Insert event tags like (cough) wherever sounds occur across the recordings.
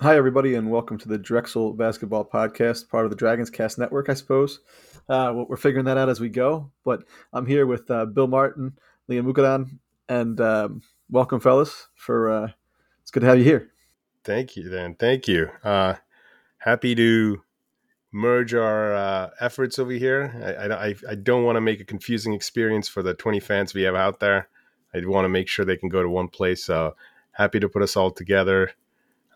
Hi, everybody, and welcome to the Drexel Basketball Podcast, part of the Dragons Cast Network, I suppose. Uh, we're figuring that out as we go, but I'm here with uh, Bill Martin, Liam Mukadan, and um, welcome, fellas. For uh, it's good to have you here. Thank you, Dan. Thank you. Uh, happy to merge our uh, efforts over here. I, I, I don't want to make a confusing experience for the 20 fans we have out there. I want to make sure they can go to one place. So happy to put us all together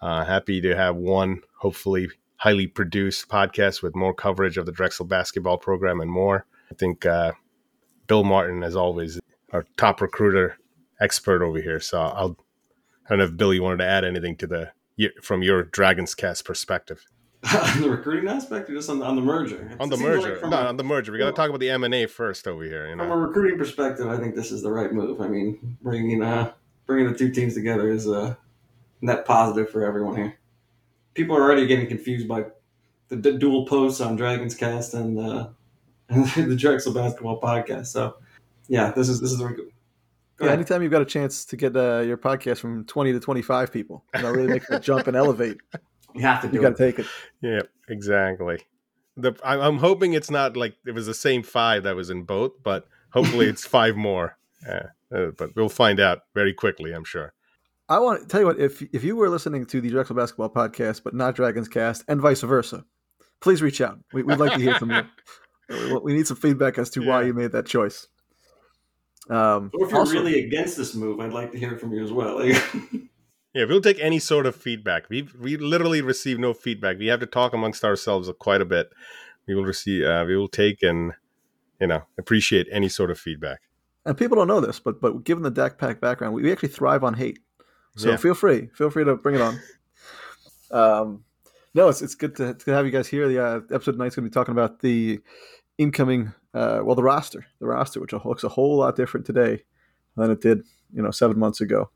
uh, happy to have one, hopefully, highly produced podcast with more coverage of the Drexel basketball program and more. I think uh, Bill Martin, as always, our top recruiter expert over here. So I'll, I don't know if Billy wanted to add anything to the from your Dragons cast perspective. (laughs) on the recruiting aspect, or just on the, on the merger? On the merger, like no, a, on the merger. We got to talk about the M and A first over here. You know? From a recruiting perspective, I think this is the right move. I mean, bringing uh, bringing the two teams together is uh, net positive for everyone here. People are already getting confused by the, the dual posts on Dragons Cast and, uh, (laughs) and the Drexel Basketball Podcast. So, yeah, this is this is the. Go yeah, ahead. anytime you've got a chance to get uh, your podcast from twenty to twenty-five people, you know, really make the jump and elevate. (laughs) You have to. you got to take it. Yeah, exactly. The I'm hoping it's not like it was the same five that was in both, but hopefully it's (laughs) five more. Uh, but we'll find out very quickly, I'm sure. I want to tell you what if if you were listening to the Drexel Basketball Podcast but not Dragons Cast and vice versa, please reach out. We, would like to hear from you. (laughs) We need some feedback as to yeah. why you made that choice. Um, or if you're also, really against this move, I'd like to hear from you as well. (laughs) yeah, we'll take any sort of feedback. We we literally receive no feedback. We have to talk amongst ourselves quite a bit. We will receive. Uh, we will take and you know appreciate any sort of feedback. And people don't know this, but but given the DAC Pack background, we actually thrive on hate. So yeah. feel free, feel free to bring it on. (laughs) Um, no, it's it's good to, to have you guys here. The uh, episode tonight's going to be talking about the incoming, uh, well, the roster, the roster, which looks a whole lot different today than it did, you know, seven months ago.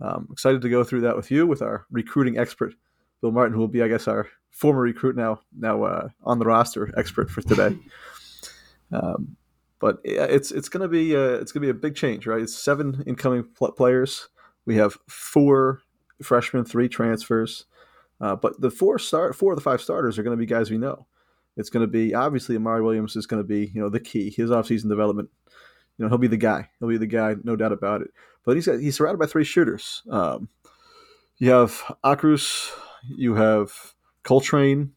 Um, excited to go through that with you, with our recruiting expert, Bill Martin, who will be, I guess, our former recruit now, now uh, on the roster expert for today. (laughs) um, but it's it's gonna be uh, it's gonna be a big change, right? It's seven incoming pl- players. We have four freshmen, three transfers, uh, but the four start four of the five starters are going to be guys we know. It's going to be obviously Amari Williams is going to be you know the key. His offseason development, you know he'll be the guy. He'll be the guy, no doubt about it. But he's got, he's surrounded by three shooters. Um, you have Okros, you have Coltrane,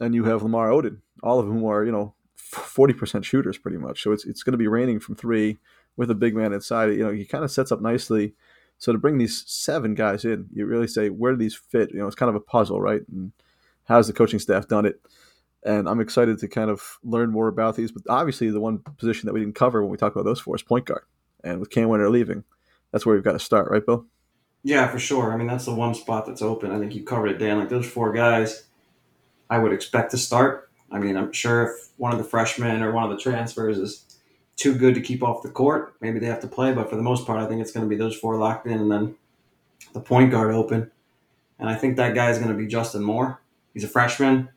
and you have Lamar Oden. All of whom are you know forty percent shooters pretty much. So it's it's going to be raining from three with a big man inside. You know he kind of sets up nicely so to bring these seven guys in, you really say, where do these fit? You know, it's kind of a puzzle, right? And how's the coaching staff done it? And I'm excited to kind of learn more about these. But obviously, the one position that we didn't cover when we talk about those four is point guard. And with Cam Wynter leaving, that's where we've got to start, right, Bill? Yeah, for sure. I mean, that's the one spot that's open. I think you covered it, Dan. Like those four guys, I would expect to start. I mean, I'm sure if one of the freshmen or one of the transfers is too good to keep off the court, maybe they have to play. But for the most part, I think it's going to be those four locked in, and then the point guard open. And I think that guy is going to be Justin Moore. He's a freshman.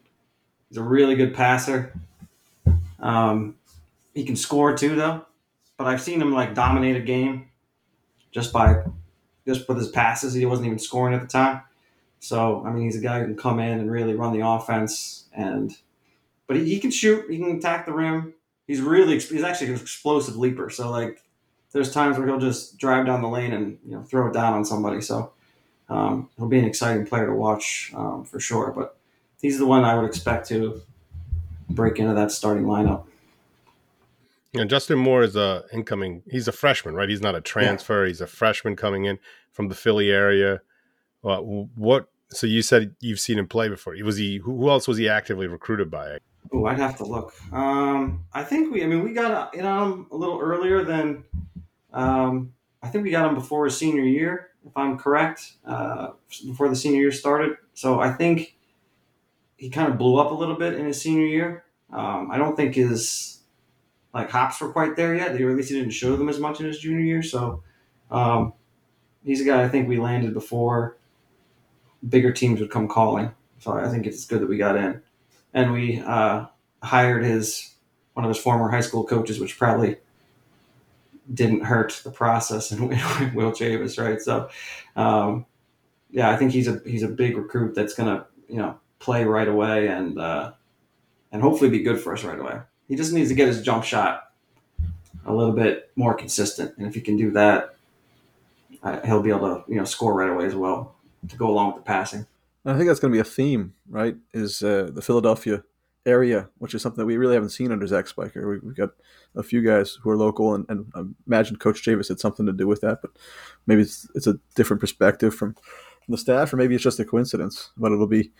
He's a really good passer. Um, he can score too, though. But I've seen him like dominate a game just by just with his passes. He wasn't even scoring at the time. So I mean, he's a guy who can come in and really run the offense. And but he, he can shoot. He can attack the rim he's really he's actually an explosive leaper. So like there's times where he'll just drive down the lane and you know throw it down on somebody. So um, he'll be an exciting player to watch um, for sure. But he's the one I would expect to break into that starting lineup. Yeah, Justin Moore is a incoming. He's a freshman, right? He's not a transfer. Yeah. He's a freshman coming in from the Philly area. Uh, what? So you said you've seen him play before. Was he? Who else was he actively recruited by? Oh, I'd have to look. Um, I think we. I mean, we got in on him a little earlier than. Um, I think we got him before his senior year, if I'm correct, uh, before the senior year started. So I think he kind of blew up a little bit in his senior year. Um, I don't think his like hops were quite there yet. Or at least he didn't show them as much in his junior year. So um, he's a guy I think we landed before bigger teams would come calling. So I think it's good that we got in and we uh, hired his one of his former high school coaches, which probably didn't hurt the process in (laughs) Will Chavis, right? So, um, yeah, I think he's a he's a big recruit that's gonna you know play right away and uh, and hopefully be good for us right away. He just needs to get his jump shot a little bit more consistent, and if he can do that, uh, he'll be able to you know score right away as well to go along with the passing. I think that's going to be a theme, right? Is uh, the Philadelphia area, which is something that we really haven't seen under Zach Spiker. We, have got a few guys who are local, and, and I imagine Coach Chavis had something to do with that. But maybe it's, it's a different perspective from, from the staff, or maybe it's just a coincidence. But it'll be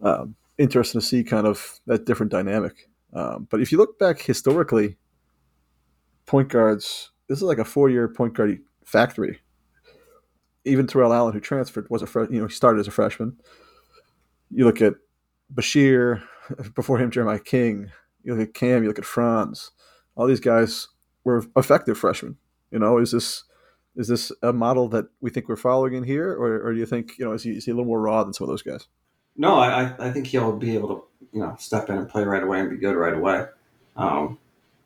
um, interesting to see kind of that different dynamic. Um, but if you look back historically, point guards, this is like a four-year point guard factory. Even Terrell Allen, who transferred, was a you know he started as a freshman. You look at Bashir, before him, Jeremiah King. You look at Cam, you look at Frantz. All these guys were effective freshmen. You know, is this is this a model that we think we're following in here, or, or do you think you know is he, is he a little more raw than some of those guys? No, I, I think he'll be able to you know step in and play right away and be good right away. Um,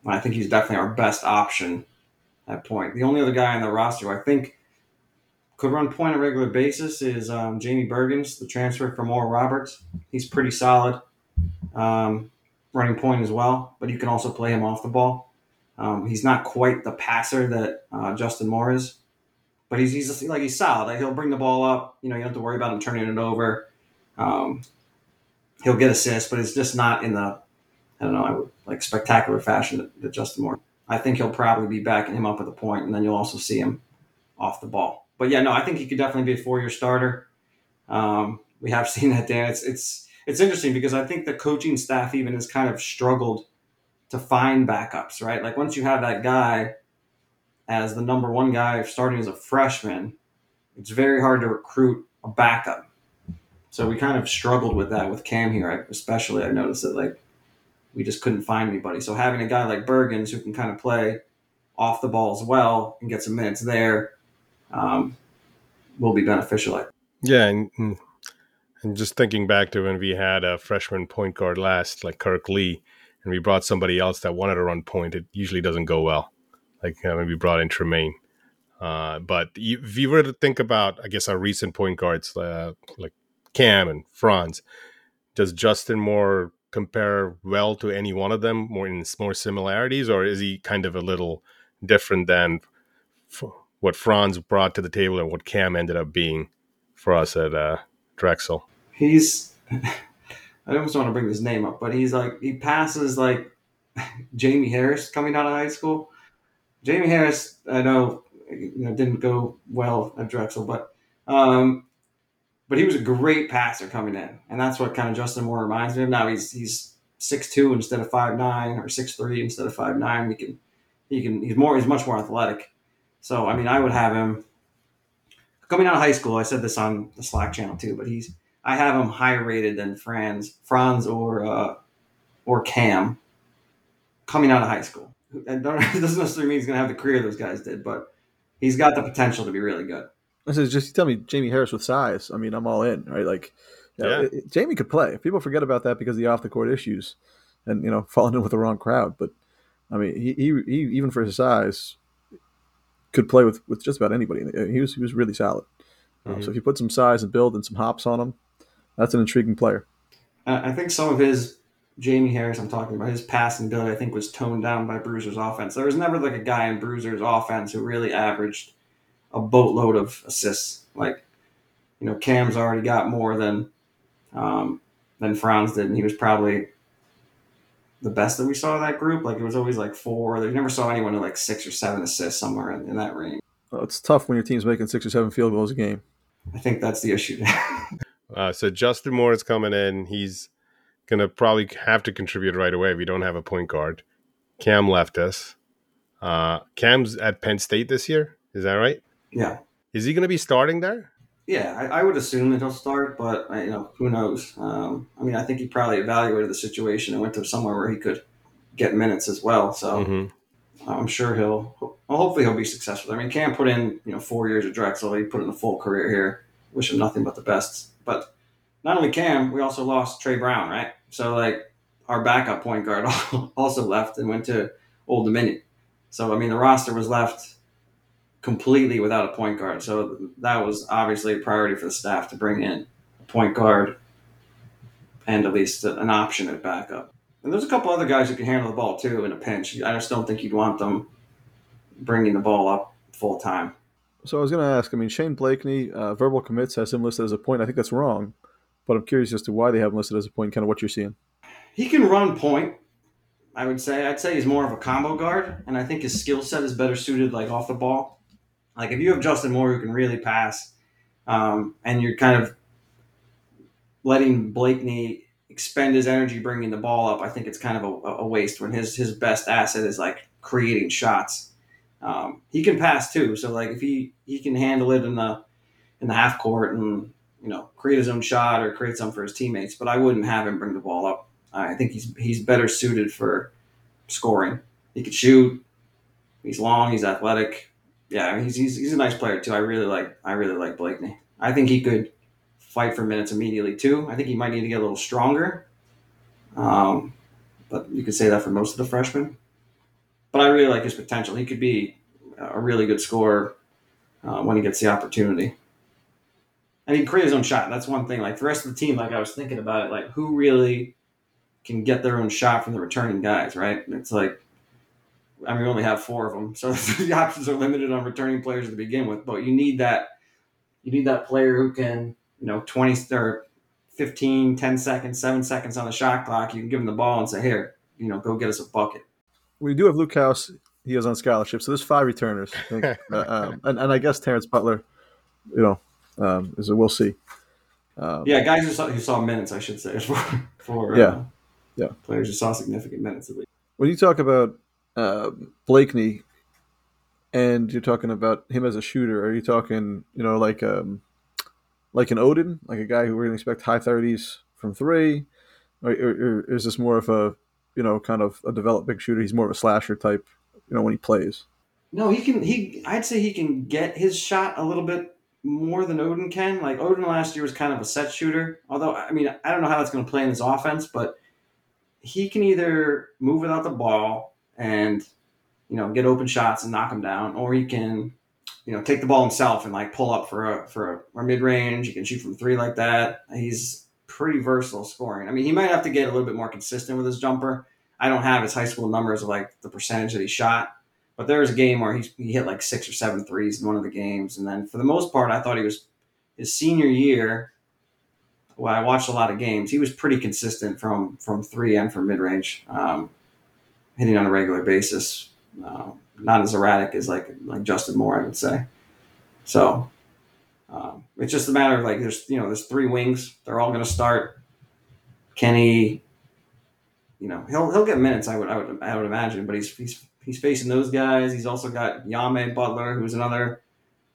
I think he's definitely our best option at point. The only other guy on the roster I think could run point on a regular basis is um, Jamie Bergens, the transfer from Oral Roberts. He's pretty solid um, running point as well, but you can also play him off the ball. Um, he's not quite the passer that uh, Justin Moore is, but he's, he's like he's solid. Like he'll bring the ball up. You know, you don't have to worry about him turning it over. Um, he'll get assists, but it's just not in the I don't know like spectacular fashion that, that Justin Moore. I think he'll probably be backing him up at the point, and then you'll also see him off the ball. But yeah, no, I think he could definitely be a four-year starter. Um, we have (laughs) seen that, Dan. It's it's it's interesting because I think the coaching staff even has kind of struggled to find backups, right? Like once you have that guy as the number one guy starting as a freshman, it's very hard to recruit a backup. So we kind of struggled with that with Cam here, especially. I noticed that like we just couldn't find anybody. So having a guy like Bergens who can kind of play off the ball as well and get some minutes there um, will be beneficial. Yeah, and and just thinking back to when we had a freshman point guard last, like Kurk Lee, and we brought somebody else that wanted to run point, it usually doesn't go well. Like uh, when we brought in Tramaine. Uh, but if you were to think about, I guess, our recent point guards uh, like Cam and Frantz, does Justin Moore compare well to any one of them, more in more similarities, or is he kind of a little different than what Frantz brought to the table and what Cam ended up being for us at uh, Drexel? he's (laughs) I don't almost want to bring his name up, but he's like he passes like (laughs) Jamie Harris coming out of high school. Jamie Harris, I know, you know, didn't go well at Drexel, but um, but he was a great passer coming in, and that's what kind of Justin Moore reminds me of. Now he's he's six two instead of five nine, or six three instead of five nine. He can he can he's more he's much more athletic. So I mean, I would have him coming out of high school. I said this on the Slack channel too, but he's I have him higher rated than Frantz, Frantz or uh, or Cam coming out of high school. It doesn't (laughs) necessarily mean he's going to have the career those guys did, but he's got the potential to be really good. This is just tell me Jamie Harris with size. I mean, I'm all in, right? Like, yeah, it, Jamie could play. People forget about that because of the off the court issues, and you know, (laughs) falling in with the wrong crowd. But I mean, he, he, he even for his size could play with, with just about anybody. He was he was really solid. Um, mm-hmm. so if you put some size and build and some hops on him, that's an intriguing player. I think some of his Jamie Harris, I'm talking about his passing ability, I think was toned down by Bruiser's offense. There was never like a guy in Bruiser's offense who really averaged a boatload of assists. Like, you know, Cam's already got more than um, than Frantz did, and he was probably the best that we saw of that group. Like it was always like four. They never saw anyone at like six or seven assists somewhere in, in that range. Well, it's tough when your team's making six or seven field goals a game. I think that's the issue. (laughs) Uh, so Justin Moore is coming in. He's going to probably have to contribute right away if we don't have a point guard. Cam left us. Uh, Cam's at Penn State this year. Is that right? Yeah. Is he going to be starting there? Yeah, I, I, would assume that he'll start, but you know, who knows? Um, I mean, I think he probably evaluated the situation and went to somewhere where he could get minutes as well. So mm-hmm. I'm sure he'll. Well, hopefully, he'll be successful. I mean, Cam put in you know four years at Drexel. He put in a full career here. Wish him nothing but the best but not only Cam, we also lost Trey Brown, right? So like our backup point guard (laughs) also left and went to Old Dominion. So I mean the roster was left completely without a point guard. So that was obviously a priority for the staff to bring in a point guard and at least an option at backup. And there's a couple other guys who can handle the ball too in a pinch. I just don't think you'd want them bringing the ball up full time. So I was going to ask. I mean, Shane Blakeney, uh, verbal commits has him listed as a point. I think that's wrong, but I'm curious as to why they have him listed as a point. Kind of what you're seeing. He can run point. I would say. I'd say he's more of a combo guard, and I think his skill set is better suited like off the ball. Like if you have Justin Moore who can really pass, um, and you're kind of letting Blakeney expend his energy bringing the ball up, I think it's kind of a, a waste when his his best asset is like creating shots. Um, he can pass too, so like if he he can handle it in the in the half court and you know create his own shot or create some for his teammates, but I wouldn't have him bring the ball up. I think he's he's better suited for scoring. He could shoot. He's long. He's athletic. Yeah, he's, he's he's a nice player too. I really like I really like Blakeney. I think he could fight for minutes immediately too. I think he might need to get a little stronger. Um, but you could say that for most of the freshmen. But I really like his potential. He could be a really good scorer uh, when he gets the opportunity. And he can create his own shot. That's one thing. Like the rest of the team, like I was thinking about it, like who really can get their own shot from the returning guys, right? It's like, I mean, we only have four of them, so (laughs) the options are limited on returning players to begin with. But you need that, you need that player who can you know, 20 or 15, 10 seconds, seven seconds on the shot clock, you can give him the ball and say, here, you know, go get us a bucket. We do have Luke House. He is on scholarship. So there's five returners. I (laughs) uh, um, and, and I guess Terrence Butler, you know, um, is a, we'll see. Um, yeah, guys who saw, who saw minutes, I should say, (laughs) for, for yeah. Uh, yeah. players who saw significant minutes at least. When you talk about uh, Blakeney and you're talking about him as a shooter, are you talking, you know, like um, like an Oden, like a guy who we're going to expect high thirties from three, or, or, or, is this more of a you know kind of a developed big shooter? He's more of a slasher type, you know, when he plays. No, he can. He I'd say he can get his shot a little bit more than Oden can. Like Oden last year was kind of a set shooter. Although I mean I don't know how that's going to play in his offense, but he can either move without the ball and you know get open shots and knock them down, or he can you know, take the ball himself and like pull up for a for a, mid range. He can shoot from three like that. He's pretty versatile scoring. I mean, he might have to get a little bit more consistent with his jumper. I don't have his high school numbers of like the percentage that he shot, but there was a game where he, he hit like six or seven threes in one of the games. And then for the most part, I thought he was his senior year. Well, I watched a lot of games. He was pretty consistent from from three and from mid range, um, hitting on a regular basis. Uh, not as erratic as like like Justin Moore, I would say. So um, it's just a matter of like there's you know there's three wings. They're all going to start. Kenny, you know he'll he'll get minutes. I would I would I would imagine, but he's he's he's facing those guys. He's also got Yame Butler, who's another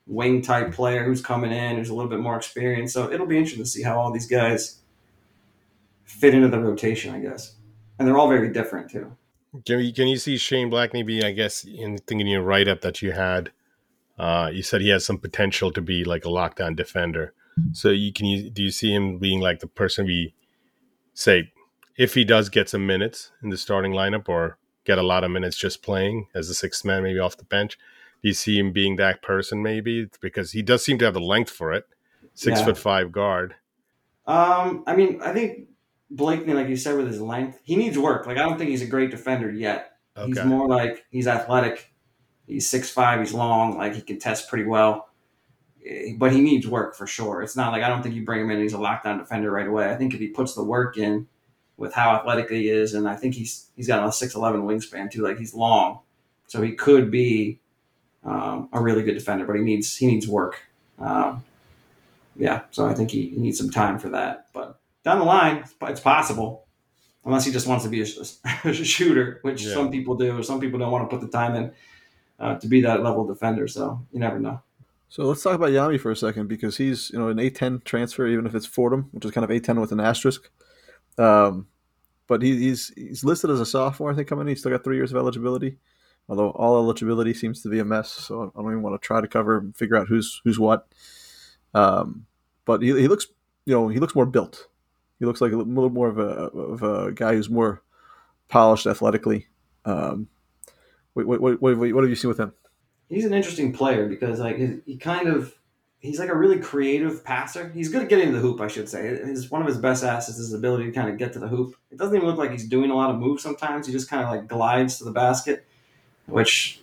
wing type player who's coming in, who's a little bit more experienced. So it'll be interesting to see how all these guys fit into the rotation, I guess. And they're all very different too. Can you, can you see Shane Blakeney be, I guess, in thinking your write up that you had? Uh, you said he has some potential to be like a lockdown defender. So you can you do you see him being like the person we say if he does get some minutes in the starting lineup or get a lot of minutes just playing as a sixth man, maybe off the bench? Do you see him being that person maybe because he does seem to have the length for it, six yeah. foot five guard. Um, I mean, I think Blakeney, like you said, with his length, he needs work. Like I don't think he's a great defender yet. Okay. He's more like he's athletic. He's six five. He's long. Like he can test pretty well, eh, but he needs work for sure. It's not like I don't think you bring him in. he's a lockdown defender right away. I think if he puts the work in, with how athletic he is, and I think he's he's got a six eleven wingspan too. Like he's long, so he could be um, a really good defender. But he needs he needs work. Um, yeah, so I think he, he needs some time for that. But down the line, it's possible, unless he just wants to be a, (laughs) a shooter, which yeah. some people do. Some people don't want to put the time in uh, to be that level defender. So you never know. So let's talk about Yame for a second because he's you know an A10 transfer, even if it's Fordham, which is kind of A10 with an asterisk. Um, but he, he's he's listed as a sophomore. I think coming in, he's still got three years of eligibility. Although all eligibility seems to be a mess, so I don't even want to try to cover and figure out who's who's what. Um, but he, he looks you know he looks more built he looks like a little more of a of a guy who's more polished athletically. Um, what, what, what, what have you seen with him? he's an interesting player because like he, kind of he's like a really creative passer. He's good at getting to the hoop, I should say. His one of his best assets is his ability to kind of get to the hoop. It doesn't even look like he's doing a lot of moves sometimes. He just kind of like glides to the basket, which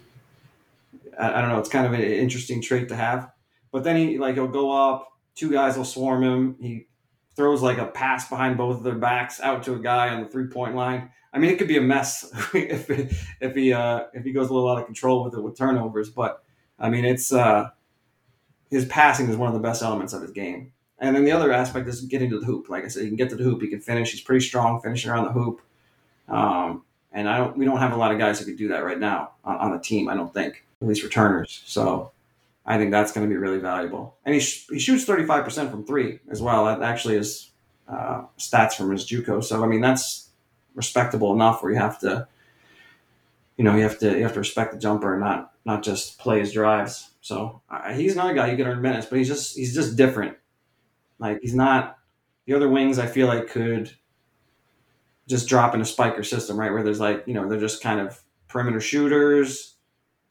I, I don't know. It's kind of an interesting trait to have. But then he like he'll go up, two guys will swarm him. He throws like a pass behind both of their backs out to a guy on the three point line. I mean, it could be a mess (laughs) if if he uh, if he goes a little out of control with it with turnovers. But I mean, it's uh, his passing is one of the best elements of his game. And then the other aspect is getting to the hoop. Like I said, he can get to the hoop. He can finish. He's pretty strong finishing around the hoop. Um, and I don't. We don't have a lot of guys who could do that right now on, on the team. I don't think, at least returners. So I think that's going to be really valuable. And he, sh- he shoots 35% from three as well. That actually is uh, stats from his JUCO. So I mean that's respectable enough where you have to, you know, you have to you have to respect the jumper and not not just play his drives. So uh, he's another guy you can earn minutes, but he's just he's just different. Like he's not the other wings. I feel like could just drop in a spiker system, right? Where there's like you know they're just kind of perimeter shooters.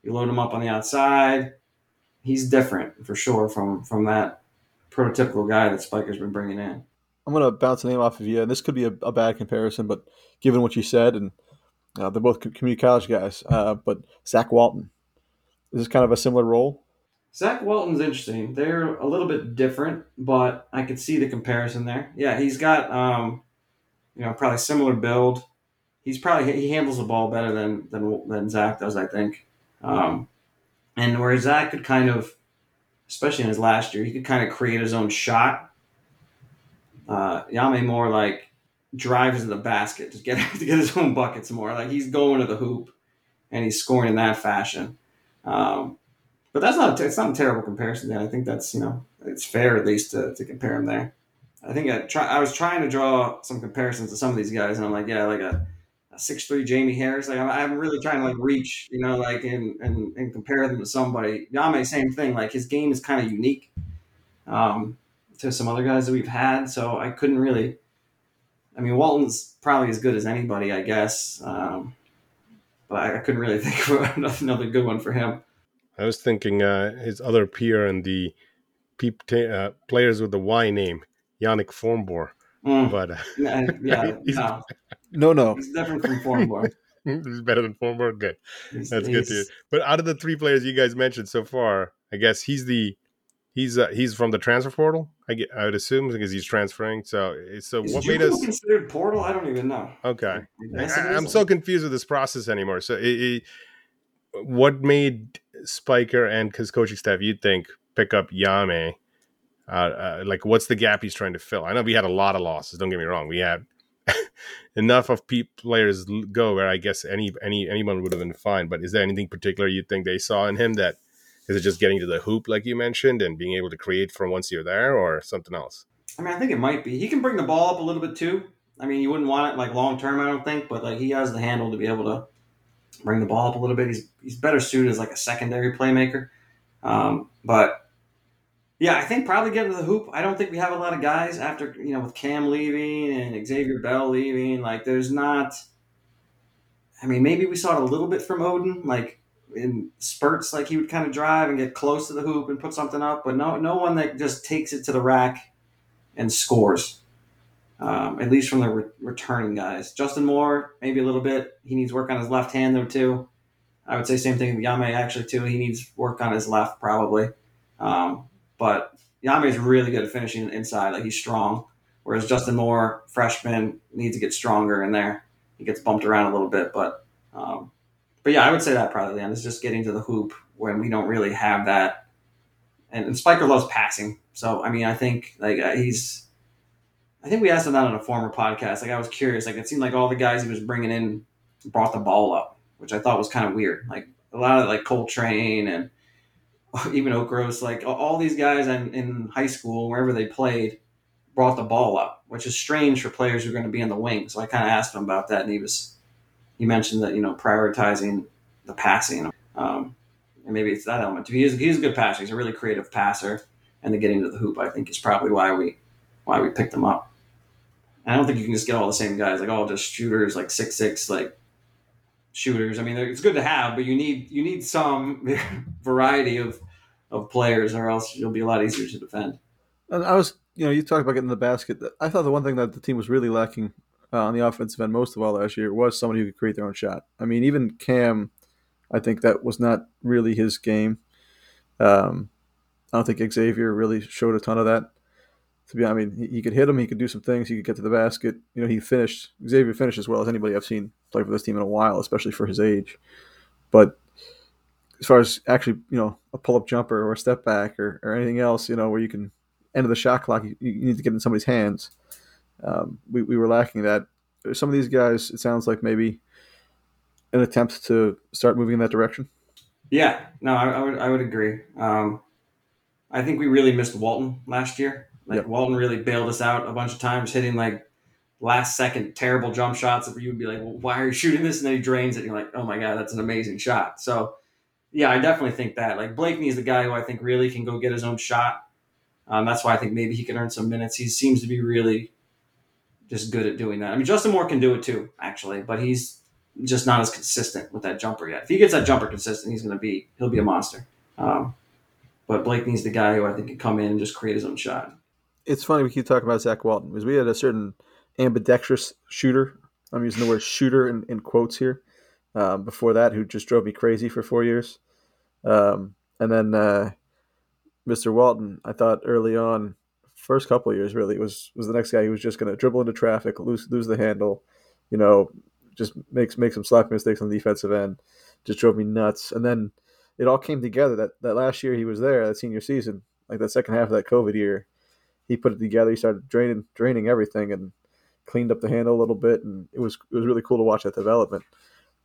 You load them up on the outside. He's different for sure from from that prototypical guy that Spiker's been bringing in. I'm going to bounce a name off of you, and this could be a, a bad comparison, but given what you said, and uh, they're both community college guys, uh, but Zach Walton is this kind of a similar role? Zach Walton's interesting. They're a little bit different, but I could see the comparison there. Yeah, he's got um, you know probably similar build. He's probably he handles the ball better than than than Zach does, I think. Um, and where Zach could kind of, especially in his last year, he could kind of create his own shot. Uh, Yame more like drives to the basket to get (laughs) to get his own buckets more. Like he's going to the hoop, and he's scoring in that fashion. Um, but that's not a, it's not a terrible comparison. Then I think that's you know it's fair at least to, to compare him there. I think I try I was trying to draw some comparisons to some of these guys, and I'm like, yeah, like a, a six three Jamie Harris. Like I'm, I'm, really trying to like reach, you know, like and, and and compare them to somebody. Yame, same thing. Like his game is kind of unique um, to some other guys that we've had, so I couldn't really. I mean, Walton's probably as good as anybody, I guess. Um, but I, I, couldn't really (laughs) think of another good one for him. I was thinking uh, his other peer and the peep t- uh, players with the Y name, Yannick Formbor. Mm. But uh, yeah, (laughs) no. no, no, he's different from Formbor. (laughs) he's better than Formbor. Good, he's, that's he's, good to hear. But out of the three players you guys mentioned so far, I guess he's the he's uh, he's from the transfer portal. I get, I would assume because he's transferring. So so Is what made us considered portal? I don't even know. Okay, I, am so confused with this process anymore. So it, it, what made Spiker and his coaching staff you'd think pick up Yame? Uh, uh, like what's the gap he's trying to fill? I know we had a lot of losses. Don't get me wrong. We had (laughs) enough of pe- players go where I guess any any anyone would have been fine. But is there anything particular you think they saw in him that is it just getting to the hoop, like you mentioned, and being able to create from once you're there, or something else? I mean, I think it might be. He can bring the ball up a little bit too. I mean, you wouldn't want it like long term, I don't think, but like he has the handle to be able to bring the ball up a little bit. He's he's better suited as like a secondary playmaker. Um, but yeah, I think probably getting to the hoop. I don't think we have a lot of guys after you know with Cam leaving and Xavier Bell leaving. Like, there's not. I mean, maybe we saw it a little bit from Oden, Like in spurts, like he would kind of drive and get close to the hoop and put something up, but no, no one that just takes it to the rack and scores. Um, at least from the re- returning guys. Justin Moore, maybe a little bit. He needs work on his left hand though too. I would say same thing with Yame actually too. He needs work on his left probably. Um, but Yame is really good at finishing inside. Like he's strong. Whereas Justin Moore, freshman, needs to get stronger in there. He gets bumped around a little bit, but um, but yeah, I would say that probably then is just getting to the hoop when we don't really have that. And, and Spiker loves passing, so I mean, I think like uh, he's. I think we asked him that on a former podcast. Like I was curious. Like it seemed like all the guys he was bringing in brought the ball up, which I thought was kind of weird. Like a lot of like Coltrane and (laughs) even Okros, like all these guys in, in high school, wherever they played, brought the ball up, which is strange for players who are going to be in the wing. So I kind of asked him about that, and he was he mentioned that you know prioritizing the passing, um, and maybe it's that element. He is he's a good passer. He's a really creative passer, and the getting to the hoop, I think, is probably why we why we picked him up. I don't think you can just get all the same guys, like all just shooters, like six six, like shooters. I mean, it's good to have, but you need you need some (laughs) variety of of players, or else you'll be a lot easier to defend. And I was, you know, you talked about getting the basket. I thought the one thing that the team was really lacking uh, on the offensive end most of all last year was somebody who could create their own shot. I mean, even Cam, I think that was not really his game. Um, I don't think Xavier really showed a ton of that. To be, I mean, he, he, could hit him, he could do some things, he could get to the basket. You know, he finished. Xavier finished as well as anybody I've seen play for this team in a while, especially for his age. But as far as actually, you know, a pull-up jumper or a step back or, or anything else, you know, where you can end of the shot clock, you, you need to get in somebody's hands. Um, we, we were lacking that. Some of these guys, it sounds like maybe an attempt to start moving in that direction. Yeah, no, I, I would I would agree. Um, I think we really missed Walton last year. Like yep. Walton really bailed us out a bunch of times, hitting like last second terrible jump shots that you would be like, well, why are you shooting this? And then he drains it. And you're like, oh my God, that's an amazing shot. So, yeah, I definitely think that. Like Blakeney is the guy who I think really can go get his own shot. Um, that's why I think maybe he can earn some minutes. He seems to be really just good at doing that. I mean, Justin Moore can do it too, actually, but he's just not as consistent with that jumper yet. If he gets that jumper consistent, he's going to be he'll be a monster. Um, but Blakeney's the guy who I think can come in and just create his own shot. It's funny we keep talking about Zach Walton because we had a certain ambidextrous shooter. I'm using the word shooter in, in quotes here. Um, before that, who just drove me crazy for four years. Um, and then uh, Mr. Walton, I thought early on, first couple years really was was the next guy who was just going to dribble into traffic, lose lose the handle, you know, just makes make some slapping mistakes on the defensive end. Just drove me nuts. And then it all came together that that last year he was there, that senior season, like that second half of that COVID year, he put it together. He started draining draining everything and cleaned up the handle a little bit, and it was it was really cool to watch that development.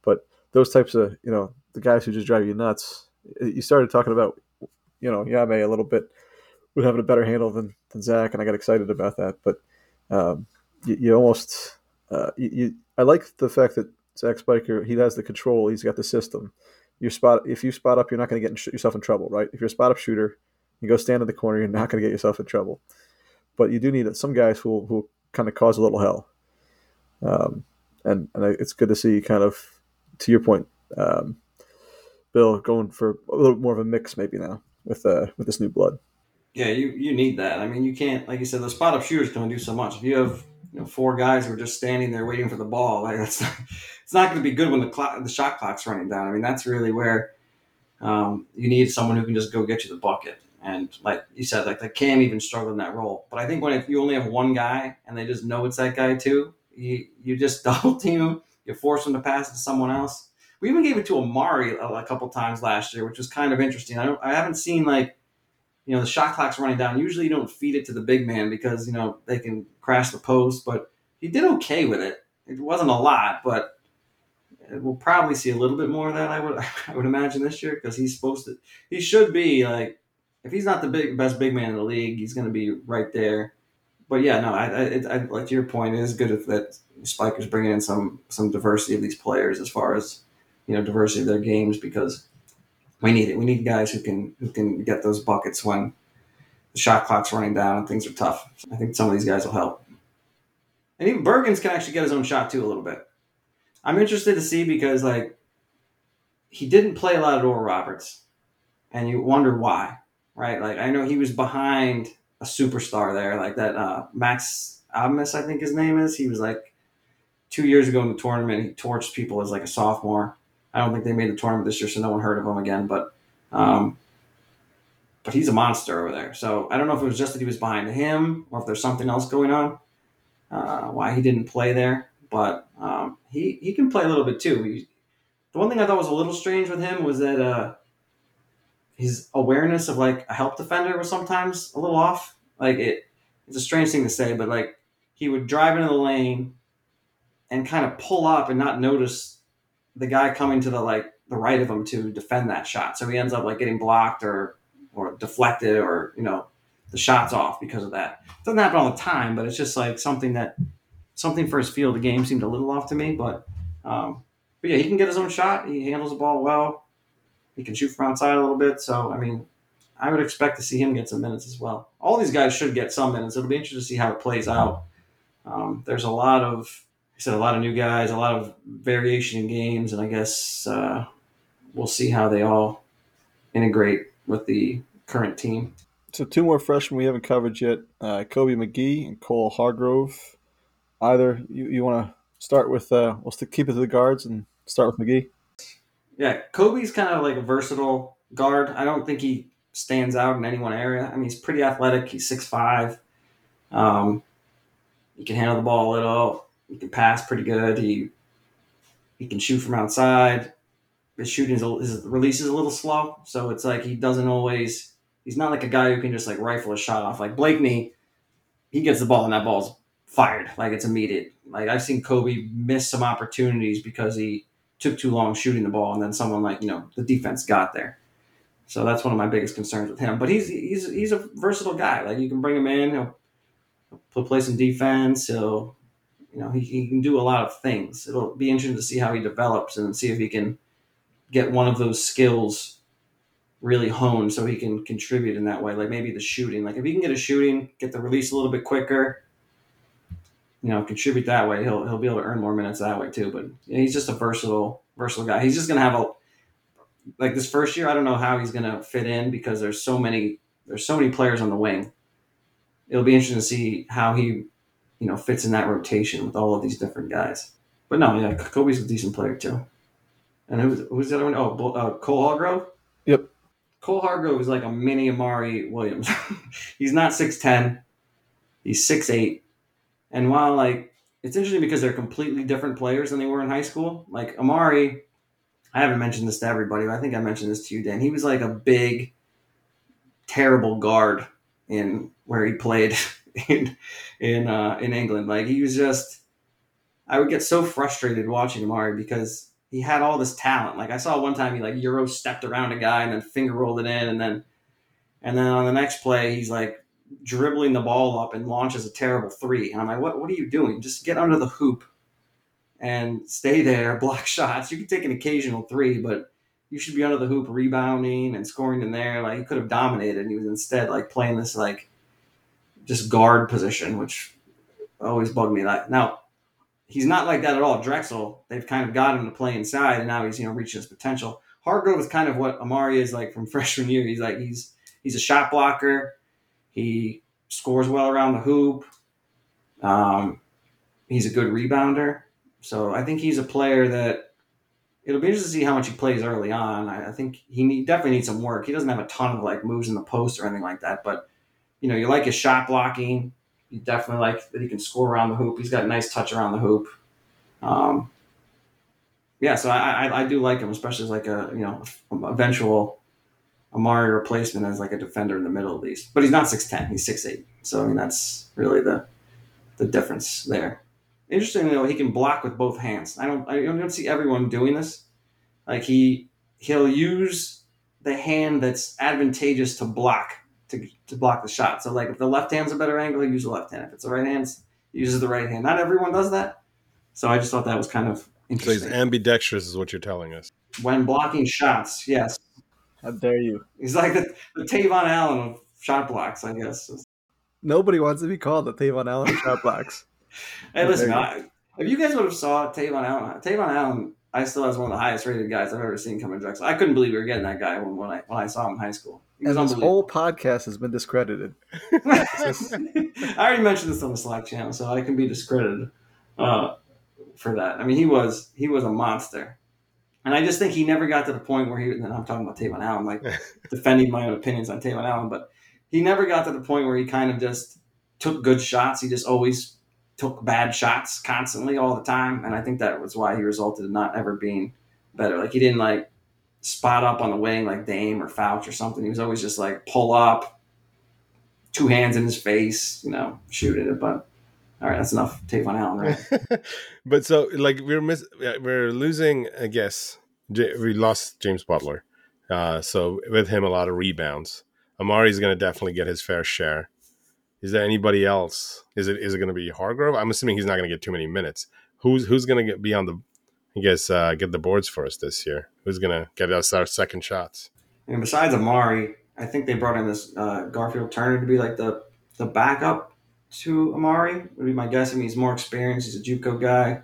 But those types of you know the guys who just drive you nuts. You started talking about you know Yame a little bit with having a better handle than, than Zach, and I got excited about that. But um, you, you, almost uh, you, you, I like the fact that Zach Spiker he has the control. He's got the system. You spot if you spot up, you're not going to get yourself in trouble, right? If you're a spot up shooter, you go stand in the corner, you're not going to get yourself in trouble. But you do need some guys who who kind of cause a little hell. Um, and and it's good to see kind of to your point, um, Bill going for a little more of a mix maybe now with uh, with this new blood. Yeah, you you need that. I mean, you can't like you said, the spot up shooters can only do so much. If you have you know four guys who are just standing there waiting for the ball, like that's not, it's not going to be good when the clock the shot clock's running down. I mean, that's really where um, you need someone who can just go get you the bucket. And like you said, like the Cam even struggled in that role. But I think when if you only have one guy and they just know it's that guy too, you you just (laughs) double team him. You force them to pass it to someone else. We even gave it to Amari a, a couple times last year, which was kind of interesting. I don't, I haven't seen like you know the shot clock's running down. Usually you don't feed it to the big man because you know they can crash the post, but he did okay with it. It wasn't a lot, but we'll probably see a little bit more of that. I would (laughs) I would imagine this year because he's supposed to. He should be like if he's not the big best big man in the league, he's going to be right there. But yeah, no, I, I, I like your point. It is good that Spiker's bringing in some some diversity of these players as far as you know diversity of their games because we need it. We need guys who can who can get those buckets when the shot clock's running down and things are tough. I think some of these guys will help. And even Bergens can actually get his own shot too a little bit. I'm interested to see because like he didn't play a lot of Oral Roberts, and you wonder why right? Like I know he was behind a superstar there, like that uh, Max Abmas, I think his name is. He was like two years ago in the tournament. He torched people as like a sophomore. I don't think they made the tournament this year, so no one heard of him again. But um, but he's a monster over there. So I don't know if it was just that he was behind him or if there's something else going on. Uh, why he didn't play there, but um, he he can play a little bit too. He, the one thing I thought was a little strange with him was that uh, his awareness of like a help defender was sometimes a little off. Like it, it's a strange thing to say, but like he would drive into the lane and kind of pull up and not notice the guy coming to the like the right of him to defend that shot. So he ends up like getting blocked or or deflected or you know the shot's off because of that. It doesn't happen all the time, but it's just like something that something for his field of game seemed a little off to me. But um, but yeah, he can get his own shot. He handles the ball well. He can shoot from outside a little bit. So, I mean, I would expect to see him get some minutes as well. All these guys should get some minutes. It'll be interesting to see how it plays out. Um, there's a lot of I said, a lot of new guys, a lot of variation in games, and I guess uh, we'll see how they all integrate with the current team. So two more freshmen we haven't covered yet: uh, Kobe McGee and Cole Hargrove. Either you, you want to start with? Uh, we'll keep it to the guards and start with McGee. Yeah, Kobe's kind of like a versatile guard. I don't think he stands out in any one area. I mean, he's pretty athletic. He's six five. Um, he can handle the ball a little. He can pass pretty good. He he can shoot from outside. His shooting is his release is a little slow, so it's like he doesn't always. He's not like a guy who can just like rifle a shot off. Like Blakeney, he gets the ball and that ball's fired. Like it's immediate. Like I've seen Kobe miss some opportunities because he took too long shooting the ball, and then someone like you know the defense got there. So that's one of my biggest concerns with him. But he's he's he's a versatile guy. Like you can bring him in, he'll, play some defense. He'll you know he, he can do a lot of things. It'll be interesting to see how he develops and see if he can get one of those skills really honed so he can contribute in that way. Like maybe the shooting. Like if he can get a shooting, get the release a little bit quicker, you know, contribute that way, he'll he'll be able to earn more minutes that way too. But he's just a versatile versatile guy. He's just gonna have a like this first year. I don't know how he's gonna fit in because there's so many there's so many players on the wing. It'll be interesting to see how he you know fits in that rotation with all of these different guys. But no, yeah, Kobe's a decent player too. And who's who's the other one? Oh, uh, Cole Hargrove. Yep. Cole Hargrove is like a mini Amari Williams. (laughs) he's not six ten. He's six eight. And while like it's interesting because they're completely different players than they were in high school. Like Amari, I haven't mentioned this to everybody, but I think I mentioned this to you, Dan. He was like a big, terrible guard in where he played (laughs) in in uh, in England. Like he was just, I would get so frustrated watching Amari because he had all this talent. Like I saw one time he like euro stepped around a guy and then finger rolled it in, and then and then on the next play he's like dribbling the ball up and launches a terrible three. And I'm like, what what are you doing? Just get under the hoop and stay there, (laughs) block shots. You can take an occasional three, but you should be under the hoop rebounding and scoring in there. Like he could have dominated, and he was instead like playing this like just guard position, which always bugged me. Like now he's not like that at all. Drexel, they've kind of got him to play inside, and now he's you know reaching his potential. Hargrove is kind of what Amari is like from (laughs) freshman year. He's like he's he's a shot blocker. He scores well around the hoop. Um, he's a good rebounder. So I think he's a player that it'll be interesting to see how much he plays early on. I, I think he need, definitely needs some work. He doesn't have a ton of like moves in the post or anything like that, but you know, you like his shot blocking you definitely like that he can score around the hoop. He's got a nice touch around the hoop. Um, yeah, so I, I, I do like him, especially as like a you know eventual Amari replacement as like a defender in the middle at least. But he's not six ten; he's six eight. So I mean that's really the the difference there. Interestingly though, he can block with both hands. I don't I don't see everyone doing this. Like he he'll use the hand that's advantageous to block to, to block the shot. So like if the left hand's a better angle, he uses the left hand. If it's the right hand, he uses the right hand. Not everyone does that. So I just thought that was kind of interesting. So he's ambidextrous, is what you're telling us. When blocking shots, yes. How dare you? He's like the, the Tavon Allen of shot blocks, I guess. Nobody wants to be called the Tavon Allen of shot blocks. (laughs) hey, listen, I, if you guys would have saw Tavon Allen, Tavon Allen, I still has one of the highest rated guys I've ever seen come in Drexel. I couldn't believe we were getting that guy when, when I when I saw him in high school. And this whole podcast has been discredited. (laughs) I already mentioned this on the Slack channel, so I can be discredited uh, for that. I mean, he was he was a monster, and I just think he never got to the point where he. And I'm talking about Tavon Allen, like (laughs) defending my own opinions on Tavon Allen, but he never got to the point where he kind of just took good shots. He just always took bad shots constantly all the time, and I think that was why he resulted in not ever being better. Like he didn't like spot up on the wing like Dame or Fouch or something. He was always just like pull up, two hands in his face, you know, shoot it. But all right, that's enough. Tavon Allen, right? (laughs) but so like we're miss, we're losing. I guess we lost James Butler, uh, so with him a lot of rebounds. Amari's going to definitely get his fair share. Is there anybody else? Is it is it going to be Hargrove? I'm assuming he's not going to get too many minutes. Who's who's going to be on the I guess uh, get the boards for us this year? Who's gonna get us our second shots? And besides Amari, I think they brought in this uh, Garfield Turner to be like the the backup to Amari. Would be my guess. I mean, he's more experienced. He's a JUCO guy.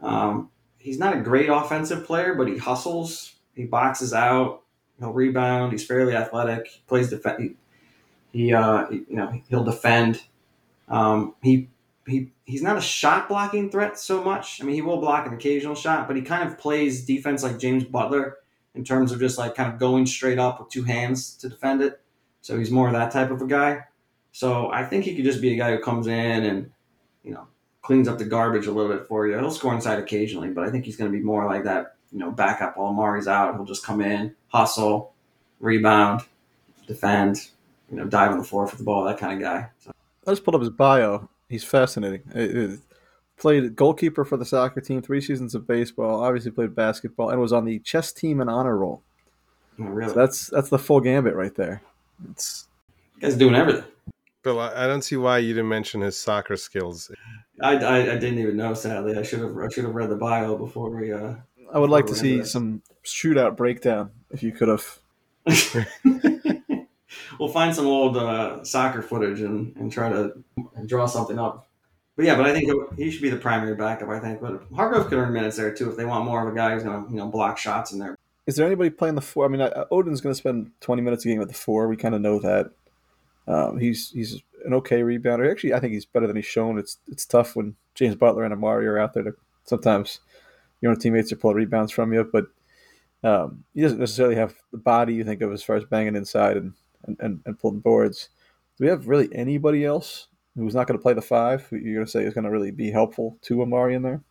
Um, he's not a great offensive player, but he hustles. He boxes out. He'll rebound. He's fairly athletic. He plays defense. He, he, uh, you know, he'll defend. Um, he he he's not a shot blocking threat so much. I mean, he will block an occasional shot, but he kind of plays defense like James Butler in terms of just like kind of going straight up with two hands to defend it. So he's more of that type of a guy. So I think he could just be a guy who comes in and you know cleans up the garbage a little bit for you. He'll score inside occasionally, but I think he's going to be more like that. You know, backup while Amari's out. He'll just come in, hustle, rebound, defend, you know, dive on the floor for the ball, that kind of guy. So. I just pulled up his bio he's fascinating. It, it, played goalkeeper for the soccer team, three seasons of baseball. Obviously played basketball and was on the chess team and honor roll. Oh, really? So that's that's the full gambit right there. It's guy's doing everything. Bill, I don't see why you didn't mention his soccer skills. I, I, I didn't even know. Sadly, I should have I should have read the bio before we. Uh, I would like to see some shootout breakdown if you could have. (laughs) we'll find some old uh, soccer footage and, and try to draw something up. But yeah, but I think he should be the primary backup. I think, but Hargrove could earn minutes there too if they want more of a guy who's going to you know block shots in there. Is there anybody playing the four? I mean, Oden's going to spend twenty minutes a game at the four. We kind of know that. Um, he's he's an okay rebounder. Actually, I think he's better than he's shown. It's it's tough when James Butler and Amari are out there to sometimes your own teammates are pulling rebounds from you, but um, he doesn't necessarily have the body you think of as far as banging inside and and, and, and pulling boards. Do we have really anybody else who's not going to play the five? Who you're going to say is going to really be helpful to Amari in there?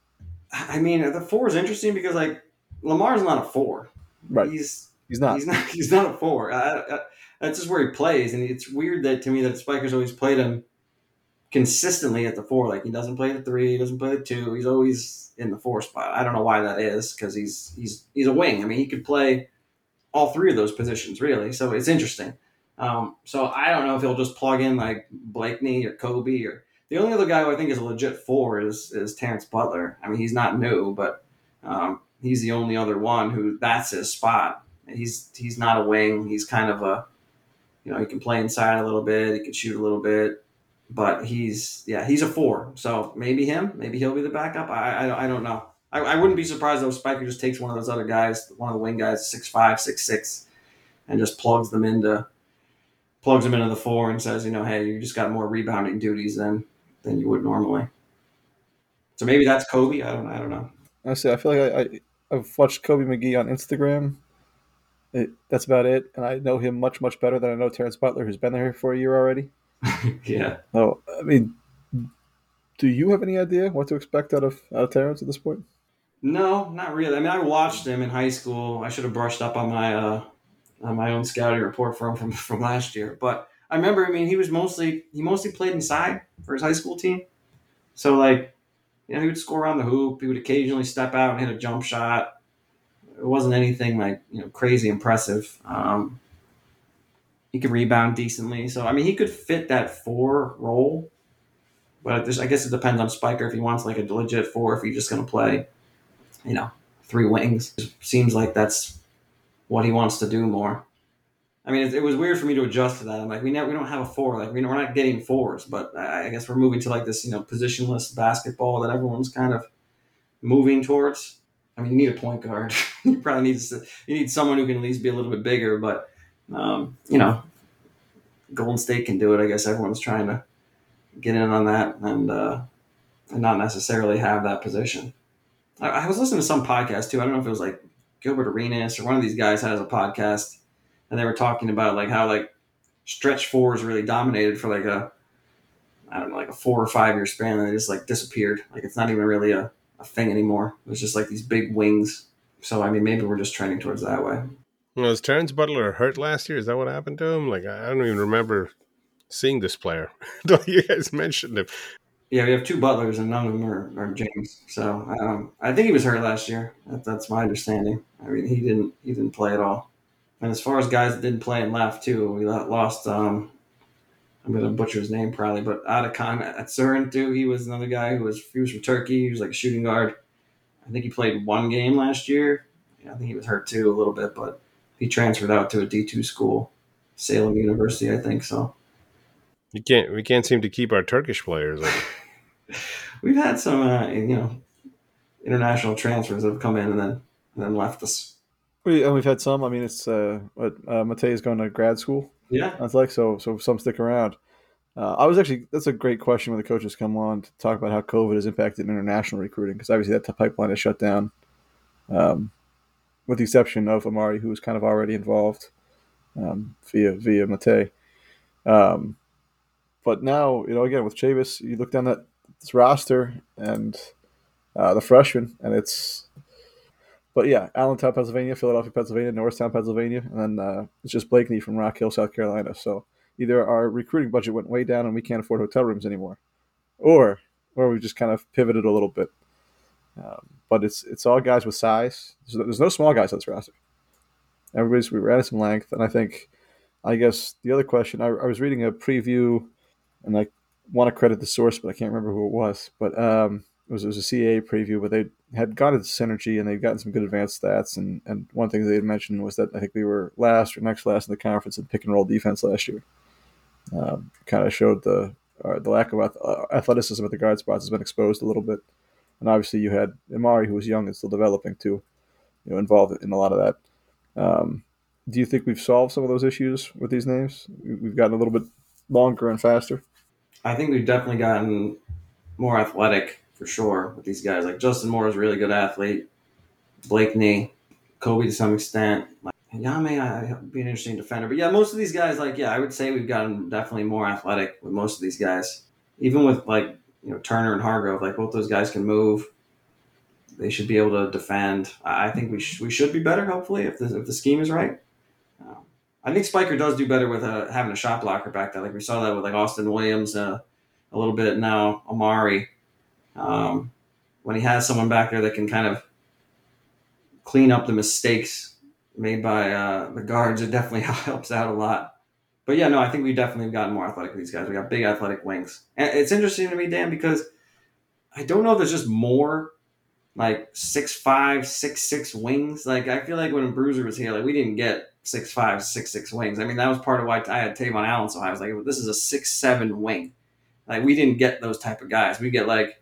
I mean, the four is interesting because like Lamar's not a four. Right. He's he's not. He's not. (laughs) He's not a four. I, I, that's just where he plays, and it's weird that to me that Spikers always played him consistently at the four. Like he doesn't play the three, he doesn't play the two. He's always in the four spot. I don't know why that is because he's he's he's a wing. I mean, he could play all three of those positions really. So it's interesting. Um, so I don't know if he'll just plug in like Blakeney or Kobe or the only other guy who I think is a legit four is is Terrence Butler. I mean, he's not new, but um, he's the only other one who that's his spot. He's he's not a wing. He's kind of a you know he can play inside a little bit. He can shoot a little bit, but he's yeah he's a four. So maybe him. Maybe he'll be the backup. I I, I don't know. I, I wouldn't be surprised if Spiker just takes one of those other guys, one of the wing guys, six five, six six, and just plugs them into plugs him into the four and says, you know, hey, you just got more rebounding duties than than you would normally. So maybe that's Kobe. I don't. Know, I don't know. Honestly, I feel like I, I have watched Kobe McGee on Instagram. It, that's about it, and I know him much much better than I know Terrence Butler, who's been there for a year already. (laughs) yeah. So I mean, do you have any idea what to expect out of out of Terrence at this point? No, not really. I mean, I watched him in high school. I should have brushed up on my uh, on my own scouting report from from from last year. But I remember, I mean, he was mostly he mostly played inside for his high school team. So like, you know, he would score around the hoop. He would occasionally step out and hit a jump shot. It wasn't anything like you know crazy impressive. Um, he could rebound decently, so I mean, he could fit that four role. But I guess it depends on Spiker if he wants like a legit four. If he's just going to play, you know, three wings. It seems like that's what he wants to do more. I mean, it, it, was weird for me to adjust to that. I'm like, we never, we don't have a four. Like, we we're not getting fours, but I, I guess we're moving to like this, you know, positionless basketball that everyone's kind of moving towards. I mean, you need a point guard. (laughs) you probably need you need someone who can at least be a little bit bigger. But um, you know, Golden State can do it. I guess everyone's trying to get in on that and uh, and not necessarily have that position. I, I was listening to some podcast too. I don't know if it was like Gilbert Arenas or one of these guys has a podcast, and they were talking about like how like stretch fours really dominated for like a I don't know like a four or five year span, and they just like disappeared. Like it's not even really a, a thing anymore. It was just like these big wings. So I mean, maybe we're just trending towards that way. Well, Was Terrence Butler hurt last year? Is that what happened to him? Like I don't even remember seeing this player. (laughs) Don't you guys mentioned him. Yeah, we have two Butlers, and none of them are, are James. So um, I think he was hurt last year. That, that's my understanding. I mean, he didn't he didn't play at all. And as far as guys that didn't play and left too, we lost. Um, I'm gonna butcher his name probably, but Atakan at too. He was another guy who was he was from Turkey. He was like a shooting guard. I think he played one game last year. Yeah, I think he was hurt too a little bit, but he transferred out to a D2 school, Salem University, I think so. You can't. We can't seem to keep our Turkish players. (laughs) We've had some, uh, you know, international transfers that have come in and then and then left us. We and we've had some. I mean, it's uh, what uh, Matei is going to grad school. Yeah, that's like so. So some stick around. Uh, I was actually that's a great question when the coaches come on to talk about how COVID has impacted international recruiting because obviously that pipeline is shut down, um, with the exception of Amari, who was kind of already involved um, via via Mate. Um, but now you know again with Chavis, you look down that this roster and uh, the freshman, and it's. But yeah, Allentown, Pennsylvania, Philadelphia, Pennsylvania, Norristown, Pennsylvania, and then uh, it's just Blakeney from Rock Hill, South Carolina. So either our recruiting budget went way down and we can't afford hotel rooms anymore, or or we just kind of pivoted a little bit. Um, but it's it's all guys with size. There's, there's no small guys on this roster. Everybody's we ran at some length, and I think, I guess the other question I, I was reading a preview, and I want to credit the source, but I can't remember who it was. But um, it was it was a CAA preview, but they had gone to synergy and they'd gotten some good advanced stats. And and one thing they had mentioned was that I think we were last or next last in the conference in pick and roll defense last year um, kind of showed the uh, the lack of uh, athleticism at the guard spots has been exposed a little bit. And obviously, you had Amari, who was young and still developing, too, you know, involved in a lot of that. Um, do you think we've solved some of those issues with these names? We've gotten a little bit longer and faster. I think we've definitely gotten more athletic for sure with these guys. Like Justin Moore is a really good athlete. Blakeney, Kobe to some extent. Like Yame, I be an interesting defender. But yeah, most of these guys, like, yeah, I would say we've gotten definitely more athletic with most of these guys. Even with like, you know, Turner and Hargrove, like both those guys can move. They should be able to defend. I think we, sh- we should be better, hopefully, if the, if the scheme is right. Um, I think Spiker does do better with uh, having a shot blocker back there. Like we saw that with like Austin Williams uh, a little bit now, Amari. Um, when he has someone back there that can kind of clean up the mistakes made by uh, the guards. It definitely (laughs) helps out a lot. But yeah, no, I think we definitely have gotten more athletic with these guys. We got big athletic wings. And it's interesting to me, Dan, because I don't know if there's just more like six five, six six wings. Like I feel like when Bruiser was here, like we didn't get six five, six six wings. I mean, that was part of why I had Tavon Allen. So I was like, this is a six seven wing. Like we didn't get those type of guys. We get like,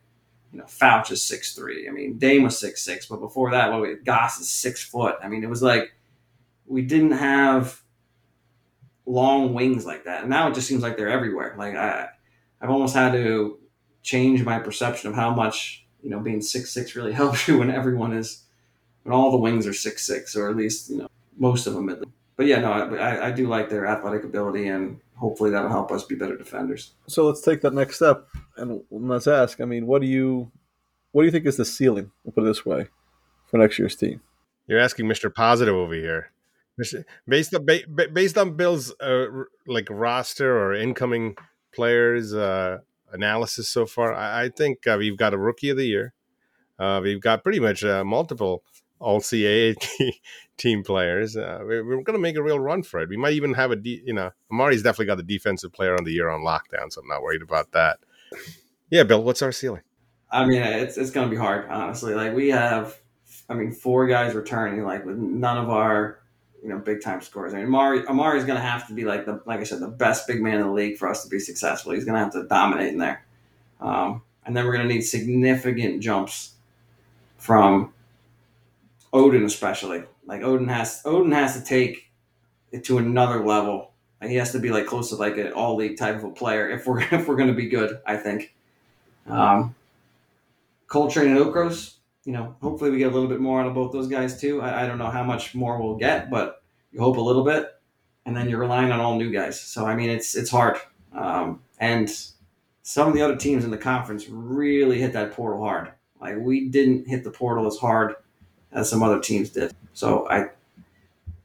you know, Fouch is six three. I mean, Dame was six six, but before that, what we Goss is six foot. I mean, it was like we didn't have long wings like that. And now it just seems like they're everywhere. Like I, I've almost had to change my perception of how much you know being six six really (laughs) helps you when everyone is when all the wings are six six or at least you know most of them. But yeah, no, I, I do like their athletic ability and hopefully that'll help us be better defenders. So let's take that next step and let's ask. I mean, what do you what do you think is the ceiling? We'll put it this way for next year's team. You're asking Mr. Positive over here based on based on Bill's uh, like roster or incoming players uh, analysis so far, I, I think uh, we've got a rookie of the year. Uh, we've got pretty much uh, multiple all CAA (laughs) team players. Uh, we're, we're going to make a real run for it. We might even have a, de- you know, Amari's definitely got the defensive player on the year on lockdown, so I'm not worried about that. Yeah, Bill, what's our ceiling? I mean, it's it's going to be hard, honestly. Like we have, I mean, four guys returning, like with none of our you know big time scores. I mean, Amari Amari is going to have to be like the like I said the best big man in the league for us to be successful. He's going to have to dominate in there, um, and then we're going to need significant jumps from Oden, especially. Like Oden has Oden has to take it to another level. And he has to be like close to like an all league type of a player if we're (laughs) if we're to be good. I think. Um, Coletrane and Okros, you know, hopefully we get a little bit more out of both those guys too. I, I don't know how much more we'll get, but you hope a little bit, and then you're relying on all new guys. So I mean, it's it's hard. Um, and some of the other teams in the conference really hit that portal hard. Like we didn't hit the portal as hard as some other teams did. So I,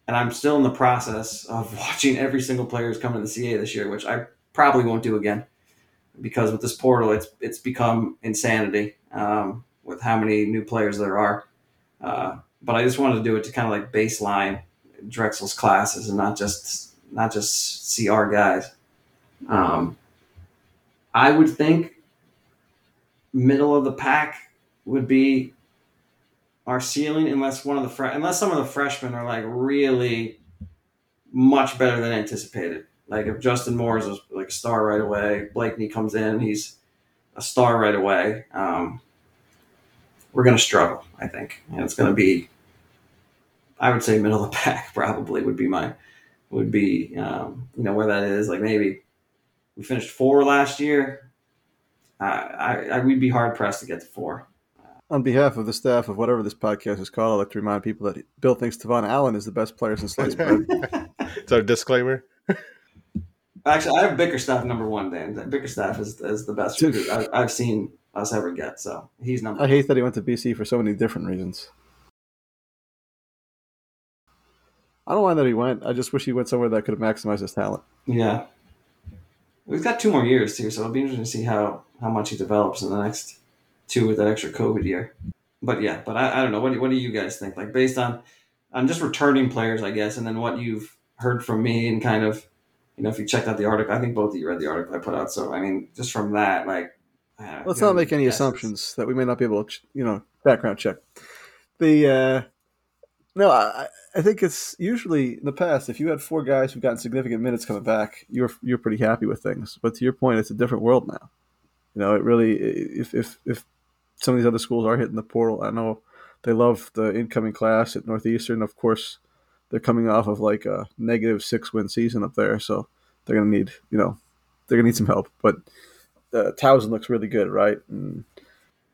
and I'm still in the process of (laughs) watching every single player who's coming to the CAA this year, which I probably won't do again because with this portal, it's it's become insanity. Um, with how many new players there are. Uh, but I just wanted to do it to kind of like baseline Drexel's classes and not just not just see our guys. Um, I would think middle of the pack would be our ceiling, unless one of the fre- unless some of the freshmen are like really much better than anticipated. Like if Justin Moore is a, like a star right away, Blakeney comes in, he's a star right away. Um, we're to struggle, I think, and it's to be. I would say middle of the pack (laughs) probably would be my would be um, you know where that is like maybe we finished four last year. I, I, I we'd be hard pressed to get to four. On behalf of the staff of whatever this podcast is called, I'd like to remind people that Bill thinks Tavon Allen is the best player since sliced bread. (laughs) It's our disclaimer. Actually, I have Bickerstaff number one, Dan. Bickerstaff is, is the best recruit (laughs) I, I've seen us ever get. So he's number. I hate that he went to BC for so many different reasons. I don't mind that he went. I just wish he went somewhere that could have maximized his talent. Yeah, we've got two more years too, so it'll be interesting to see how how much he develops in the next two with that extra COVID year. But yeah, but I, I don't know. What do, what do you guys think? Like based on on just returning players, I guess, and then what you've heard from me and kind of, you know, if you checked out the article, I think both of you read the article I put out. So I mean, just from that, like, uh, let's not make any guesses. assumptions that we may not be able to, you know, background check. The uh, no, I, I think it's usually in the past if you had four guys who've gotten significant minutes coming back, you're you're pretty happy with things. But to your point, it's a different world now. You know, it really if if if some of these other schools are hitting the portal, I know they love the incoming class at Northeastern. Of course, they're coming off of like a negative six win season up there, so they're gonna need you know they're gonna need some help. But uh, Towson looks really good, right? And,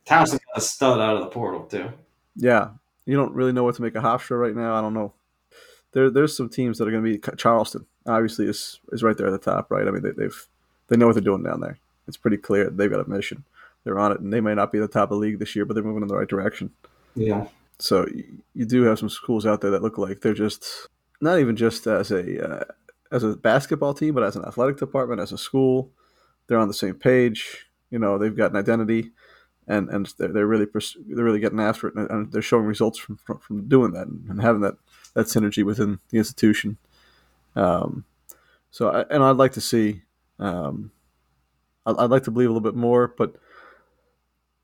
Towson got a stud out of the portal too. Yeah, you don't really know what to make of Hofstra right now. I don't know. There, there's some teams that are going to be Charleston. Obviously, is is right there at the top, right? I mean, they, they've they know what they're doing down there. It's pretty clear they've got a mission. They're on it, and they may not be the top of the league this year, but they're moving in the right direction. Yeah. So you do have some schools out there that look like they're just not even just as a uh, as a basketball team, but as an athletic department, as a school, they're on the same page. You know, they've got an identity and and they're, they're really they're really getting after it, and they're showing results from from, from doing that and having that that synergy within the institution. Um, so I, and I'd like to see, um, I'd, I'd like to believe a little bit more, but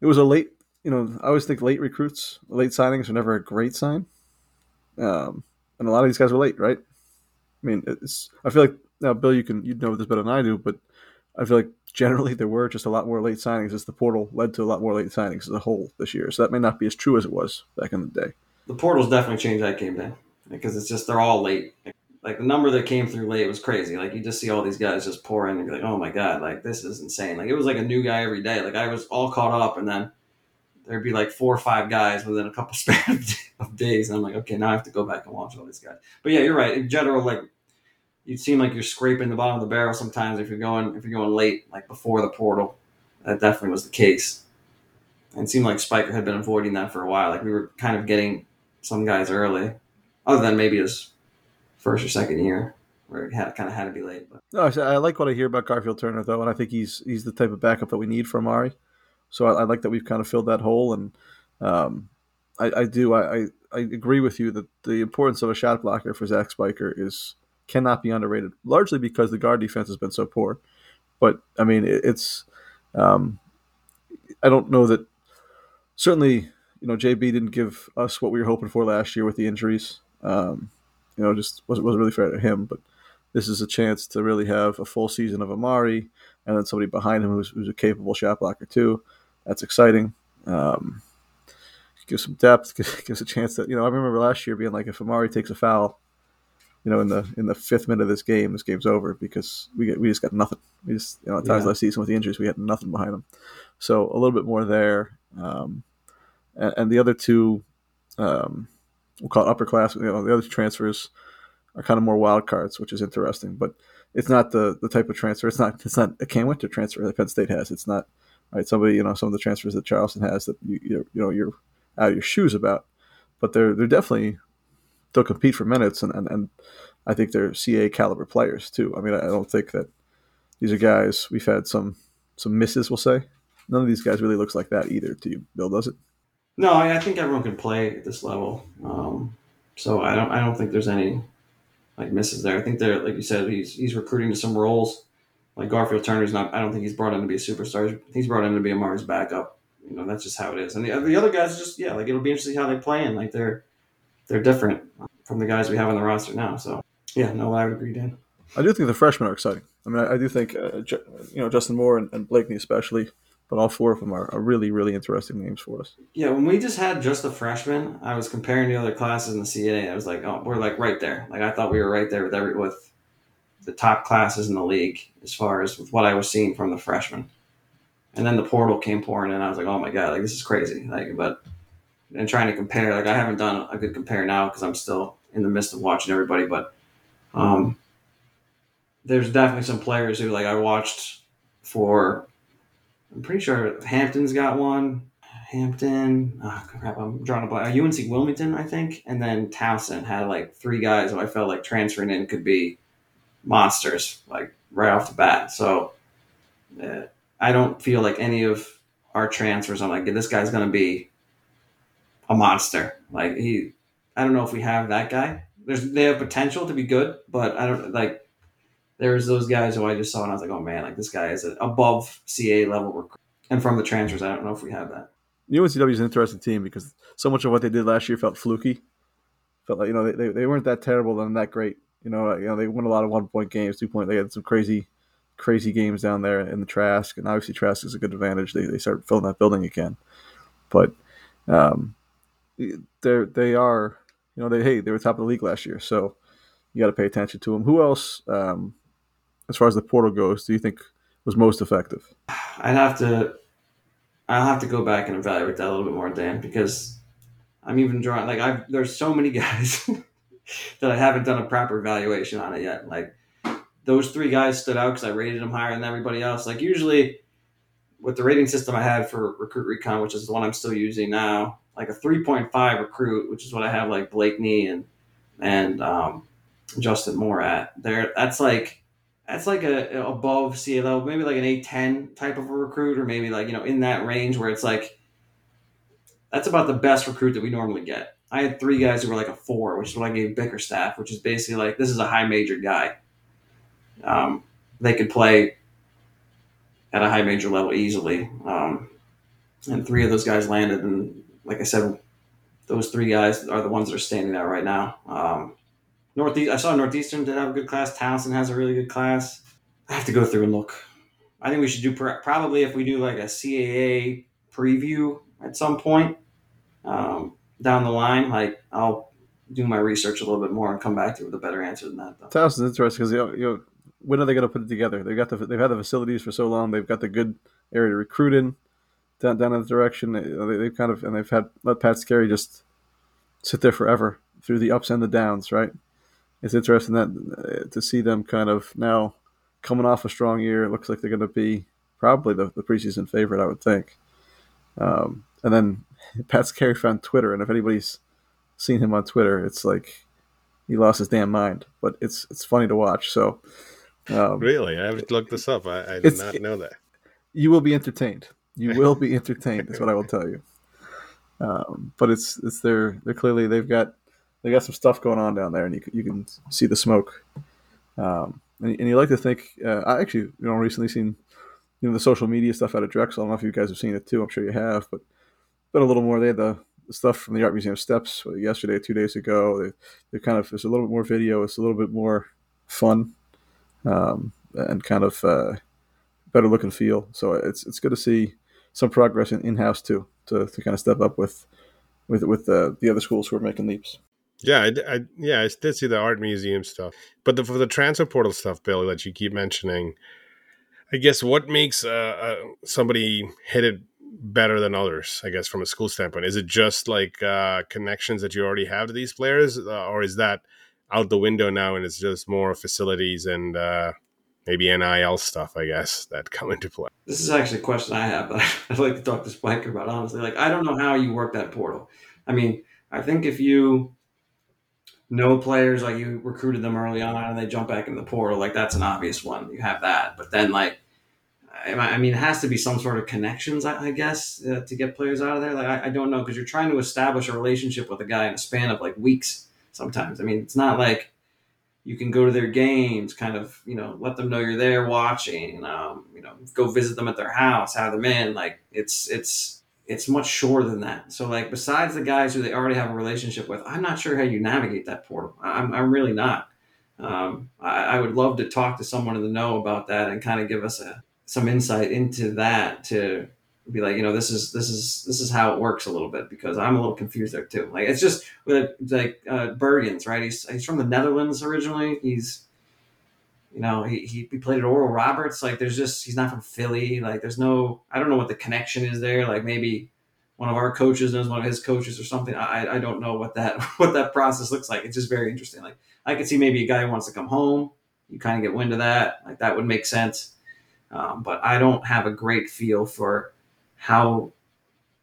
it was a late. You know, I always think late recruits, late signings are never a great sign. Um, and a lot of these guys were late, right? I mean, it's. I feel like now, Bill, you can you know this better than I do, but I feel like generally there were just a lot more late signings as the portal led to a lot more late signings as a whole this year. So that may not be as true as it was back in the day. The portal's definitely changed that game then because it's just they're all late. Like the number that came through late was crazy. Like you just see all these guys just pour in and be like, oh my god, like this is insane. Like it was like a new guy every day. Like I was all caught up, and then there'd be like four or five guys within a couple (laughs) span of days. And I'm like, okay, now I have to go back and watch all these guys. But yeah, you're right. In general, like you seem like you're scraping the bottom of the barrel sometimes if you're going if you're going late, like before the portal. That definitely was the case. And it seemed like Spiker had been avoiding that for a while. Like we were kind of getting some guys early, other than maybe his first or second year where he had kind of had to be late. But. No, I like what I hear about Garfield Turner though, and I think he's he's the type of backup that we need for Amari. So I, I like that we've kind of filled that hole, and um, I, I, do I, I, I agree with you that the importance of a shot blocker for Zach Spiker is cannot be underrated, largely because the guard defense has been so poor. But I mean, it, it's um, I don't know that certainly you know JB didn't give us what we were hoping for last year with the injuries. Um, you know, just wasn't wasn't really fair to him. But this is a chance to really have a full season of Amari and then somebody behind him who's, who's a capable shot blocker too. That's exciting. Um, gives some depth. (laughs) Gives a chance that you know. I remember last year being like, if Amari takes a foul, you know, in the in the fifth minute of this game, this game's over because we get we just got nothing. We just you know at times yeah. last season with the injuries, we had nothing behind them. So a little bit more there, um, and, and, the other two, um, we'll call it upper class. You know, the other transfers are kind of more wild cards, which is interesting. But it's not the the type of transfer. It's not it's not a Cam Wynter transfer that Penn State has. It's not right. Somebody you know some of the transfers that Charleston has that you you know you're out of your shoes about, but they're they're definitely they'll compete for minutes, and, and, and I think they're CAA caliber players too. I mean, I don't think that these are guys we've had some some misses. We'll say none of these guys really looks like that either. To you, Bill, does it? No, I think everyone can play at this level. Um, so I don't I don't think there's any like misses there. I think they're like you said he's he's recruiting to some roles. Like Garfield Turner's not. I don't think he's brought in to be a superstar. He's brought in to be Amari's backup. You know that's just how it is. And the, the other guys just yeah like it'll be interesting how they play and like they're they're different from the guys we have on the roster now. So yeah, no, I would agree, Dan. I do think the freshmen are exciting. I mean, I, I do think uh, you know Justin Moore and, and, Blakeney especially, but all four of them are, are, really really interesting names for us. Yeah, when we just had just the freshmen, I was comparing the other classes in the CAA. I was like, oh, we're like right there. Like I thought we were right there with every with the top classes in the league as far as with what I was seeing from the freshmen. And then the portal came pouring in. I was like, oh my god, like this is crazy. Like, but and trying to compare, like I haven't done a good compare now because I'm still in the midst of watching everybody, but um, there's definitely some players who like I watched for. I'm pretty sure Hampton's got one. Hampton, oh crap, I'm drawing a blank. Uh, UNC Wilmington, I think, and then Towson had like three guys who I felt like transferring in could be monsters, like right off the bat. So uh, I don't feel like any of our transfers. I'm like, this guy's to be a monster. Like he, I don't know if we have that guy. There's they have potential to be good, but I don't like there's those guys who I just saw and I was like, oh man, like this guy is above CAA level recruit. And from the transfers, I don't know if we have that. UNCW is an interesting team because so much of what they did last year felt fluky. Felt like you know they, they weren't that terrible and that great. You know, you know they won a lot of one point games, two point. They had some crazy, crazy games down there in the Trask, and obviously Trask is a good advantage. They they start filling that building again, but um, they they are you know they hey they were top of the league last year, so you got to pay attention to them. Who else? Um, as far as the portal goes, do you think was most effective? I'd have to, I'll have to go back and evaluate that a little bit more, Dan, because I'm even drawing like I've there's so many (laughs) guys that I haven't done a proper evaluation on it yet. Like those three guys stood out because I rated them higher than everybody else. Like usually with the rating system I had for Recruit Recon, which is the one I'm still using now, like a 3.5 recruit, which is what I have like Blakeney and and um, Justin Moore at. There, that's like that's like a, a above level, maybe like an A ten type of a recruit, or maybe like you know in that range where it's like that's about the best recruit that we normally get. I had three guys who were like a four, which is what I gave Bickerstaff, which is basically like this is a high major guy. Um, they could play at a high major level easily, um, and three of those guys landed. And like I said, those three guys are the ones that are standing out right now. Um, Northeast. I saw Northeastern did have a good class. Towson has a really good class. I have to go through and look. I think we should do probably if we do like a CAA preview at some point um, down the line. Like I'll do my research a little bit more and come back to with a better answer than that. Though. Towson's interesting because you know, you know when are they going to put it together? They've got the they've had the facilities for so long. They've got the good area to recruit in down down in the direction. They, they've kind of and they've had let Pat Skerry just sit there forever through the ups and the downs, right? It's interesting that uh, to see them kind of now coming off a strong year. It looks like they're going to be probably the, the preseason favorite, I would think. Um, and then (laughs) Pat Skerry found Twitter, and if anybody's seen him on Twitter, it's like he lost his damn mind. But it's it's funny to watch. So um, really, I haven't looked this up. I, I did not know that. You will be entertained. You (laughs) will be entertained. is what I will tell you. Um, but it's it's they're they're clearly they've got they got some stuff going on down there, and you you can see the smoke. Um, and, and, you like to think. Uh, I actually, you know, recently seen you know the social media stuff out of Drexel. I don't know if you guys have seen it too. I'm sure you have, but but a little more. They had the, the stuff from the art museum steps yesterday, two days ago. They they kind of there's a little bit more video. It's a little bit more fun, um, and kind of uh, better look and feel. So it's it's good to see some progress in house too to, to kind of step up with with with the, the other schools who are making leaps. Yeah, I, I, yeah, I did see the art museum stuff, but the, for the transfer portal stuff, Bill, that you keep mentioning, I guess what makes uh, uh, somebody hit it better than others? I guess from a school standpoint, is it just like uh, connections that you already have to these players, uh, or is that out the window now and it's just more facilities and uh, maybe NIL stuff? I guess that come into play. This is actually a question I have, (laughs) I'd like to talk to Spiker about honestly. Like, I don't know how you work that portal. I mean, I think if you no players like you recruited them early on and they jump back in the portal. Like that's an obvious one. You have that. But then like i mean it has to be some sort of connections i, guess uh, to get players out of there. Like i, I don't know because you're trying to establish a relationship with a guy in a span of like weeks sometimes. I mean it's not like you can go to their games kind of you know let them know you're there watching um, you know go visit them at their house have them in. Like it's it's it's much shorter than that. So like besides the guys who they already have a relationship with, I'm not sure how you navigate that portal. I'm, I'm really not. Um, I, I, would love to talk to someone in the know about that and kind of give us a, some insight into that to be like, you know, this is this is this is how it works a little bit because I'm a little confused there too. Like it's just like uh, Bergens, right? He's he's from the Netherlands originally. He's you know, he, he, played at Oral Roberts. Like, there's just, he's not from Philly. Like, there's no, I don't know what the connection is there. Like, maybe one of our coaches knows one of his coaches or something. I, I don't know what that, (laughs) what that process looks like. It's just very interesting. Like, I could see maybe a guy who wants to come home. You kind of get wind of that. Like, that would make sense. Um, but I don't have a great feel for how,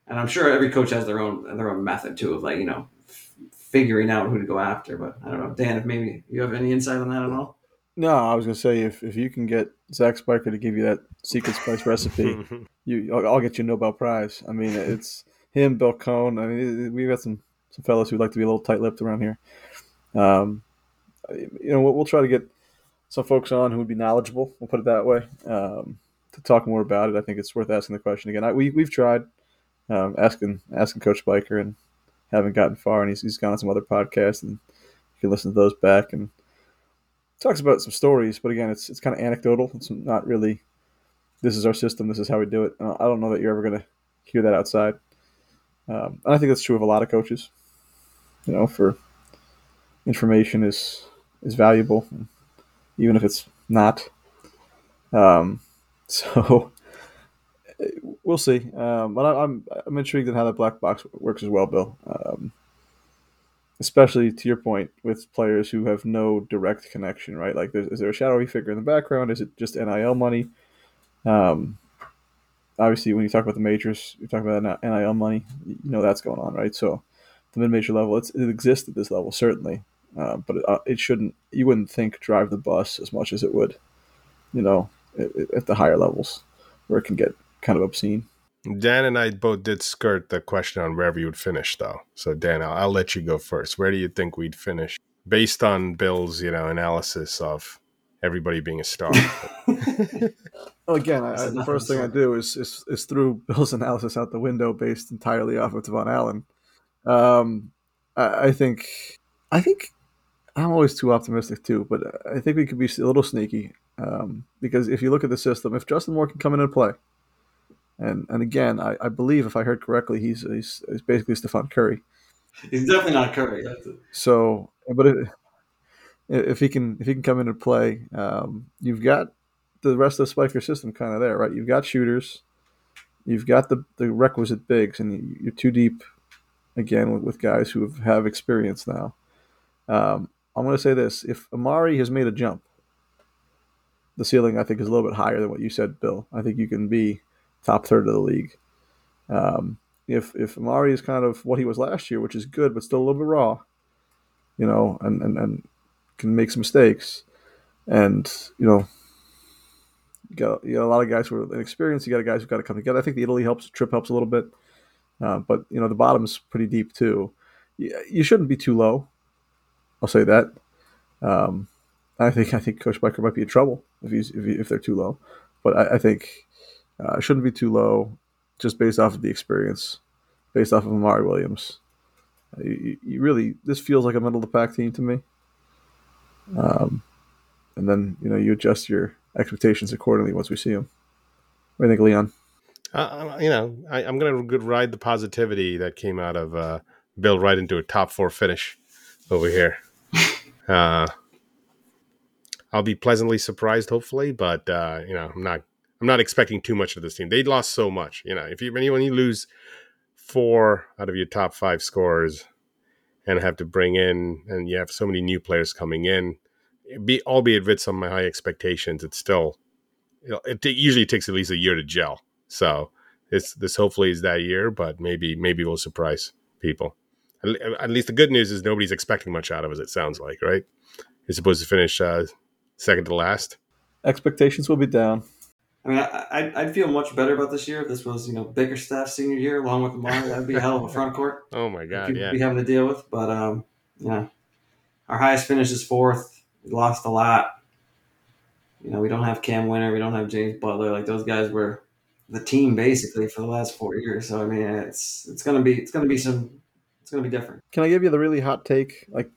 and I'm sure every coach has their own, their own method too of like, you know, f- figuring out who to go after. But I don't know, Dan, if maybe you have any insight on that at all? No, I was gonna say if, if you can get Zach Spiker to give you that secret spice recipe, (laughs) you I'll, I'll, get you a Nobel Prize. I mean, it's him, Bill Cohn. I mean, we've got some some fellows who like to be a little tight lipped around here. Um, you know, we'll, we'll, try to get some folks on who would be knowledgeable. We'll put it that way. Um, to talk more about it, I think it's worth asking the question again. I, we we've tried um, asking asking Coach Spiker and haven't gotten far, and he's he's gone on some other podcasts, and you can listen to those back and talks about some stories, but again, it's it's kind of anecdotal. It's not really. This is our system. This is how we do it. I don't know that you're ever going to hear that outside. Um, and I think that's true of a lot of coaches. You know, for information is is valuable, even if it's not. Um, (laughs) so we'll see. Um, but I, am I'm, I'm intrigued in how that black box works as well, Bill. Um, especially to your point with players who have no direct connection, right? Like, is there a shadowy figure in the background? Is it just NIL money? Um, obviously, when you talk about the majors, you're talking about NIL money. You know that's going on, right? So, the mid-major level, it exists at this level certainly, uh, but it, uh, it, shouldn't. You wouldn't think drive the bus as much as it would, you know, at the higher levels where it can get kind of obscene. Dan and I both did skirt the question on where we would finish, though. So Dan, I'll, I'll, let you go first. Where do you think we'd finish, based on Bill's, you know, analysis of everybody being a star? (laughs) again, I, the first thing I do is, is is throw Bill's analysis out the window, based entirely off of Tavon Allen. Um, I, I think, I think, I'm always too optimistic too, but I think we could be a little sneaky um, because if you look at the system, if Justin Moore can come in and play and and again, I, I believe if I heard correctly, he's he's, he's basically Stephen Curry. He's definitely not Curry. So, but it, if he can if he can come in and play, um, you've got the rest of the Spiker system kind of there, right? You've got shooters, you've got the the requisite bigs, and you're too deep again with, with guys who have, have experience now. Um, I'm going to say this: if Amari has made a jump, the ceiling I think is a little bit higher than what you said, Bill. I think you can be top third of the league. Um, if if Amari is kind of what he was last year, which is good, but still a little bit raw, you know, and and, and can make some mistakes, and you know, you got, you got a lot of guys who are inexperienced. You got a guys who got to come together. I think the Italy helps, trip helps a little bit, uh, but you know the bottom is pretty deep too. You, you shouldn't be too low. I'll say that. Um, I think I think Coach Spiker might be in trouble if he's if, he, if they're too low, but I, I think uh, shouldn't be too low, just based off of the experience, based off of Amari Williams. Uh, you, you, really, this feels like a middle of the pack team to me. Um, and then you know you adjust your expectations accordingly once we see them. What do you think, Leon? Uh, you know, I, am going to ride the positivity that came out of uh, Bill right into a top four finish over here. (laughs) Uh, I'll be pleasantly surprised, hopefully, but uh, you know, I'm not I'm not expecting too much of this team. They lost so much. You know, if you when you, lose four out of your top five scores and have to bring in, and you have so many new players coming in, be albeit with some high expectations, it's still it, it usually takes at least a year to gel. So this this hopefully is that year, but maybe maybe we'll surprise people. At least the good news is nobody's expecting much out of us. It sounds like right. You're supposed to finish uh, second to last. Expectations will be down. I mean, I, I'd feel much better about this year if this was, you know, Bickerstaff senior year along with Amari. That'd be a hell of a front court. (laughs) oh my god, yeah. Be having to deal with, but um, yeah, our highest finish is fourth. We lost a lot. You know, we don't have Cam Wynter. We don't have James Butler. Like those guys were the team basically for the last four years. So I mean, it's it's gonna be it's gonna be some it's gonna be different. Can I give you the really hot take? Like,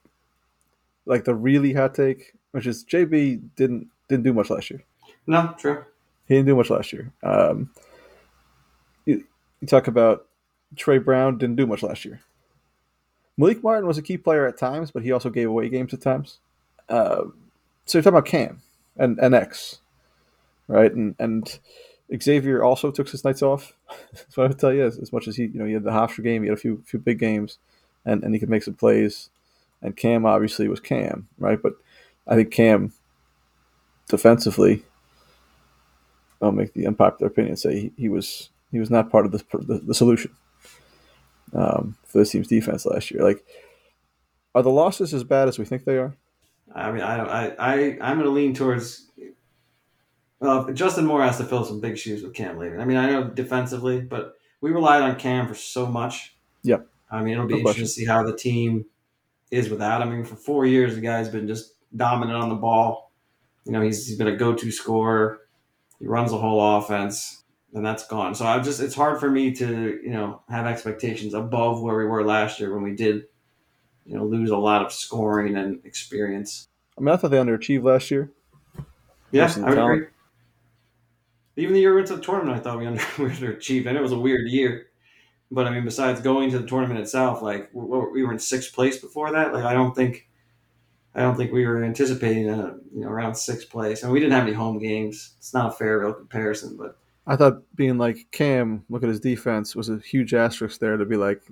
like the really hot take. which is JB didn't didn't do much last year. No, true. He didn't do much last year. Um, you, you talk about Trey Brown didn't do much last year. Malik Martin was a key player at times, but he also gave away games at times. Uh, so you're talking about Cam and, and X, right? And and Xavier also took his nights off. (laughs) That's what I would tell you. As, as much as he, you know, he had the Hofstra game, he had a few few big games, and, and he could make some plays. And Cam obviously was Cam, right? But I think Cam defensively, I'll make the unpopular opinion say he, he was he was not part of the the, the solution um, for this team's defense last year. Like, are the losses as bad as we think they are? I mean, I I, I I'm going to lean towards. Well, Justin Moore has to fill some big shoes with Cam leaving. I mean, I know defensively, but we relied on Cam for so much. Yep. I mean, it'll be no interesting question. to see how the team is without. I mean, for four years, the guy's been just dominant on the ball. You know, he's, he's been a go-to scorer. He runs the whole offense and that's gone. So I just it's hard for me to you know have expectations above where we were last year when we did you know lose a lot of scoring and experience. I mean, I thought they underachieved last year. Yeah, I would agree. Even the year we went to the tournament, I thought we, under, (laughs) we underachieved. and it was a weird year, but I mean, besides going to the tournament itself, like we were in sixth place before that. Like I don't think, I don't think we were anticipating a you know around sixth place, and we didn't have any home games. It's not a fair real comparison, but I thought being like Cam, look at his defense, was a huge asterisk there to be like,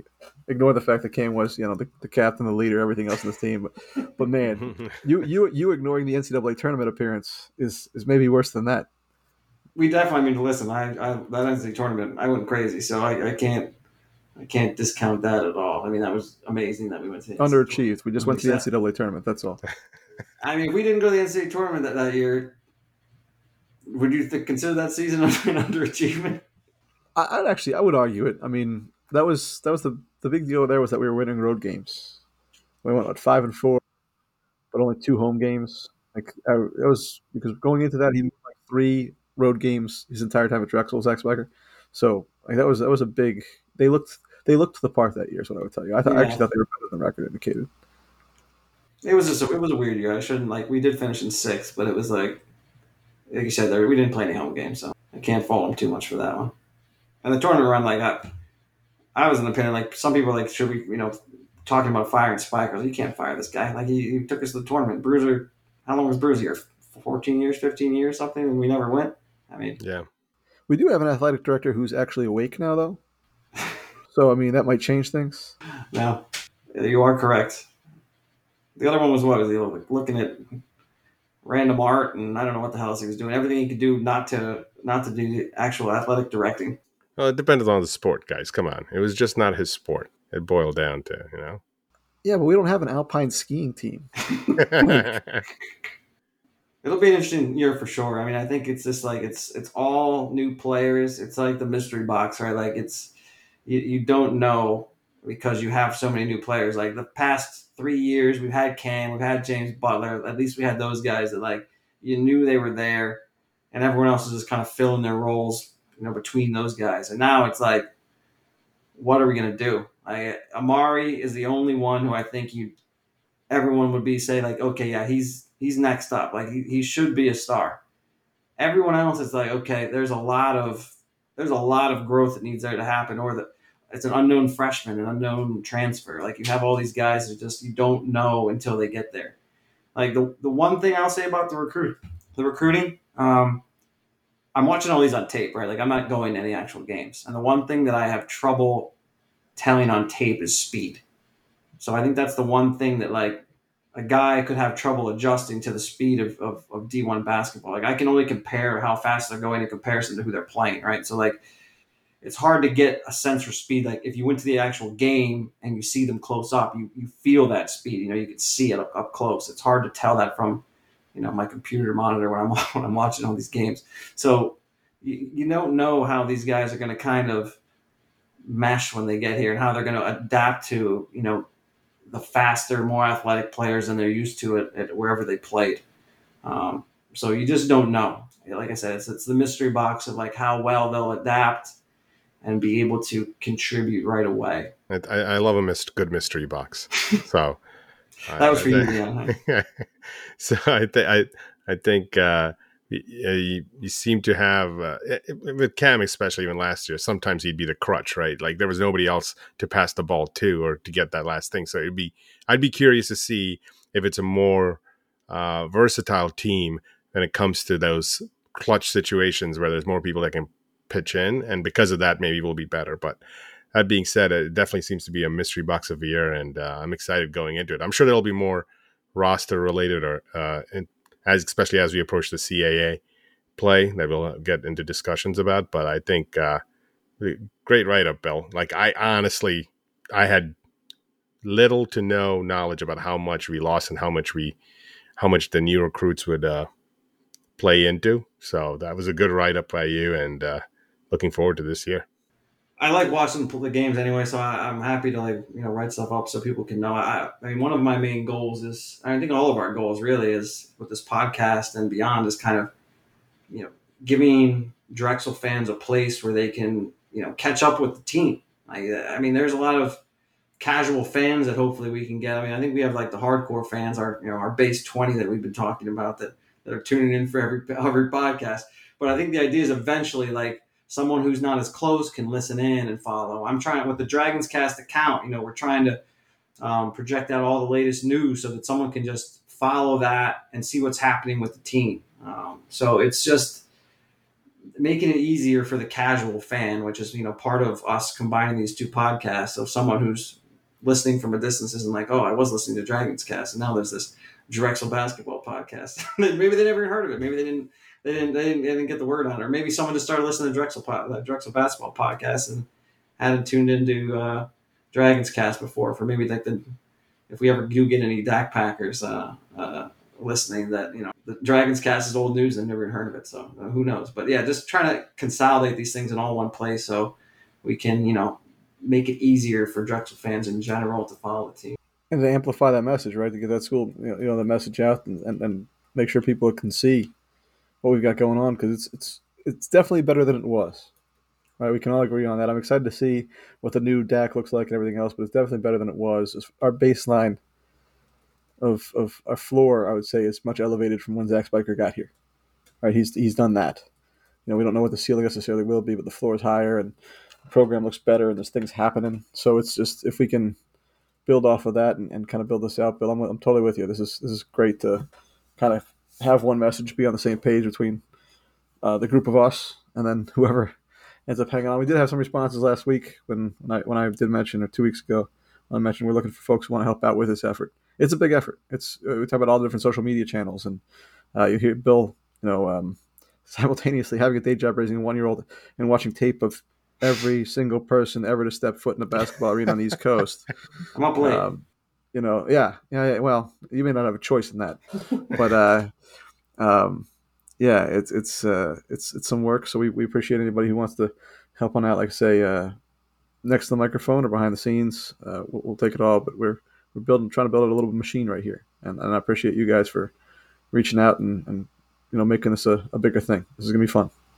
ignore the fact that Cam was, you know, the, the captain, the leader, everything else in this team. But, but man, (laughs) you you you ignoring the NCAA tournament appearance is is maybe worse than that. We definitely I mean listen. I, I that NCAA tournament, I went crazy, so I, I can't I can't discount that at all. I mean, that was amazing that we went to the underachieved. We just went to the NCAA tournament. That's all. (laughs) I mean, if we didn't go to the NCAA tournament that, that year, would you th- consider that season (laughs) an underachievement? I, would actually, I would argue it. I mean, that was that was the the big deal there was that we were winning road games. We went what five and four, but only two home games. Like I, it was because going into that he like three road games his entire time at Drexel, Zach Spiker. So like that was that was a big. They looked they looked to the part that year. Is what I would tell you. I, th- yeah. I actually thought they were better than record indicated. It was just a, it was a weird year. I shouldn't like we did finish in sixth, but it was like like you said, there we didn't play any home games, so I can't fault them too much for that one. And the tournament run, like I, I was in the opinion, like some people like, should we, you know, talking about firing Spikers? You can't fire this guy. Like he, he took us to the tournament. Bruiser, how long was Bruiser here? Fourteen years, fifteen years, something, and we never went. I mean, yeah. We do have an athletic director who's actually awake now, though. So I mean, that might change things. No, you are correct. The other one was what was he looking at random art, and I don't know what the hell he was doing. Everything he could do not to not to do actual athletic directing. Well, it depended on the sport, guys. Come on, it was just not his sport. It boiled down to you know. Yeah, but we don't have an alpine skiing team. (laughs) (laughs) It'll be an interesting year for sure. I mean, I think it's just like it's it's all new players. It's like the mystery box, right? Like it's you, you don't know because you have so many new players. Like the past three years, we've had Cam, we've had James Butler. At least we had those guys that like you knew they were there, and everyone else is just kind of filling their roles, you know, between those guys. And now it's like, what are we gonna do? Like Amari is the only one who I think you, everyone would be say like, okay, yeah, he's he's next up. Like he, he should be a star. Everyone else is like, okay, there's a lot of there's a lot of growth that needs there to happen, or that it's an unknown freshman, an unknown transfer. Like you have all these guys that just you don't know until they get there. Like the, the one thing I'll say about the recruit the recruiting, um, I'm watching all these on tape, right? Like I'm not going to any actual games. And the one thing that I have trouble telling on tape is speed. So I think that's the one thing that like a guy could have trouble adjusting to the speed of, of, of D1 basketball. Like I can only compare how fast they're going in comparison to who they're playing, right? So like it's hard to get a sense for speed. Like if you went to the actual game and you see them close up, you, you feel that speed. You know, you can see it up, up close. It's hard to tell that from, you know, my computer monitor when I'm (laughs) when I'm watching all these games. So you, you don't know how these guys are going to kind of mesh when they get here and how they're going to adapt to, you know, the faster, more athletic players than they're used to at, at wherever they played. Um, so you just don't know. Like I said, it's, it's the mystery box of like how well they'll adapt and be able to contribute right away. I, I love a mist, good mystery box. (laughs) So that was for you, yeah. (laughs) so I think I I think uh, you, you, seem to have uh, with Cam, especially even last year. Sometimes he'd be the crutch, right? Like there was nobody else to pass the ball to or to get that last thing. So it'd be I'd be curious to see if it's a more uh, versatile team when it comes to those clutch situations where there's more people that can pitch in, and because of that, maybe we'll be better. But that being said, it definitely seems to be a mystery box of the year, and uh, I'm excited going into it. I'm sure there'll be more roster related or uh, as especially as we approach the CAA play that we'll get into discussions about. But I think uh, great write up, Bill. Like I honestly, I had little to no knowledge about how much we lost and how much we, how much the new recruits would uh, play into. So that was a good write up by you, and uh, looking forward to this year. I like watching the games anyway, so I, am happy to like you know write stuff up so people can know. I, I mean, one of my main goals is I think all of our goals really is with this podcast and beyond is kind of you know giving Drexel fans a place where they can you know catch up with the team. I, I mean, there's a lot of casual fans that hopefully we can get. I mean, I think we have like the hardcore fans, our you know our base twenty that we've been talking about that that are tuning in for every every podcast. But I think the idea is eventually like someone who's not as close can listen in and follow. I'm trying with the Dragons Cast account. You know, we're trying to um, project out all the latest news so that someone can just follow that and see what's happening with the team. Um, so it's just making it easier for the casual fan, which is you know part of us combining these two podcasts. So someone who's listening from a distance isn't like, oh, I was listening to Dragons Cast, and now there's this Drexel basketball podcast. (laughs) Maybe they never even heard of it. Maybe they didn't. They didn't, they didn't. They didn't get the word on it. Or maybe someone just started listening to Drexel Drexel basketball podcast and hadn't tuned into uh, Dragons Cast before. For maybe like the if we ever do get any DAC Packers uh, uh, listening, that you know the Dragons Cast is old news and never even heard of it. So uh, who knows? But yeah, just trying to consolidate these things in all one place so we can you know make it easier for Drexel fans in general to follow the team and to amplify that message, right? To get that school, you know, you know the message out and, and, and make sure people can see what we've got going on because it's it's it's definitely better than it was. Right, we can all agree on that. I'm excited to see what the new DAC looks like and everything else, but it's definitely better than it was. Our baseline of of our floor, I would say, is much elevated from when Zach Spiker got here. Right, he's he's done that. You know, we don't know what the ceiling necessarily will be, but the floor is higher and the program looks better and there's things happening. So it's just if we can build off of that and, and kind of build this out. Bill, I'm, I'm totally with you. This is this is great to kind of have one message, be on the same page between uh, the group of us and then whoever ends up hanging on. We did have some responses last week when, when I when I did mention or two weeks ago. I mentioned we're looking for folks who want to help out with this effort. It's a big effort. It's uh, we talk about all the different social media channels, and uh, you hear Bill, you know, um, (laughs) simultaneously having a day job raising a one year old and watching tape of every single person ever to step foot in a basketball arena on the East Coast. I'm up late. Um, you know, yeah, yeah, yeah, Well, you may not have a choice in that, (laughs) but uh, um, yeah, it's it's uh, it's it's some work. So we, we appreciate anybody who wants to help on out. Like I say, uh, next to the microphone or behind the scenes, uh, we'll, we'll, take it all. But we're we're building, trying to build a little machine right here, and, and I appreciate you guys for reaching out and, and you know making this a, a bigger thing. This is gonna be fun.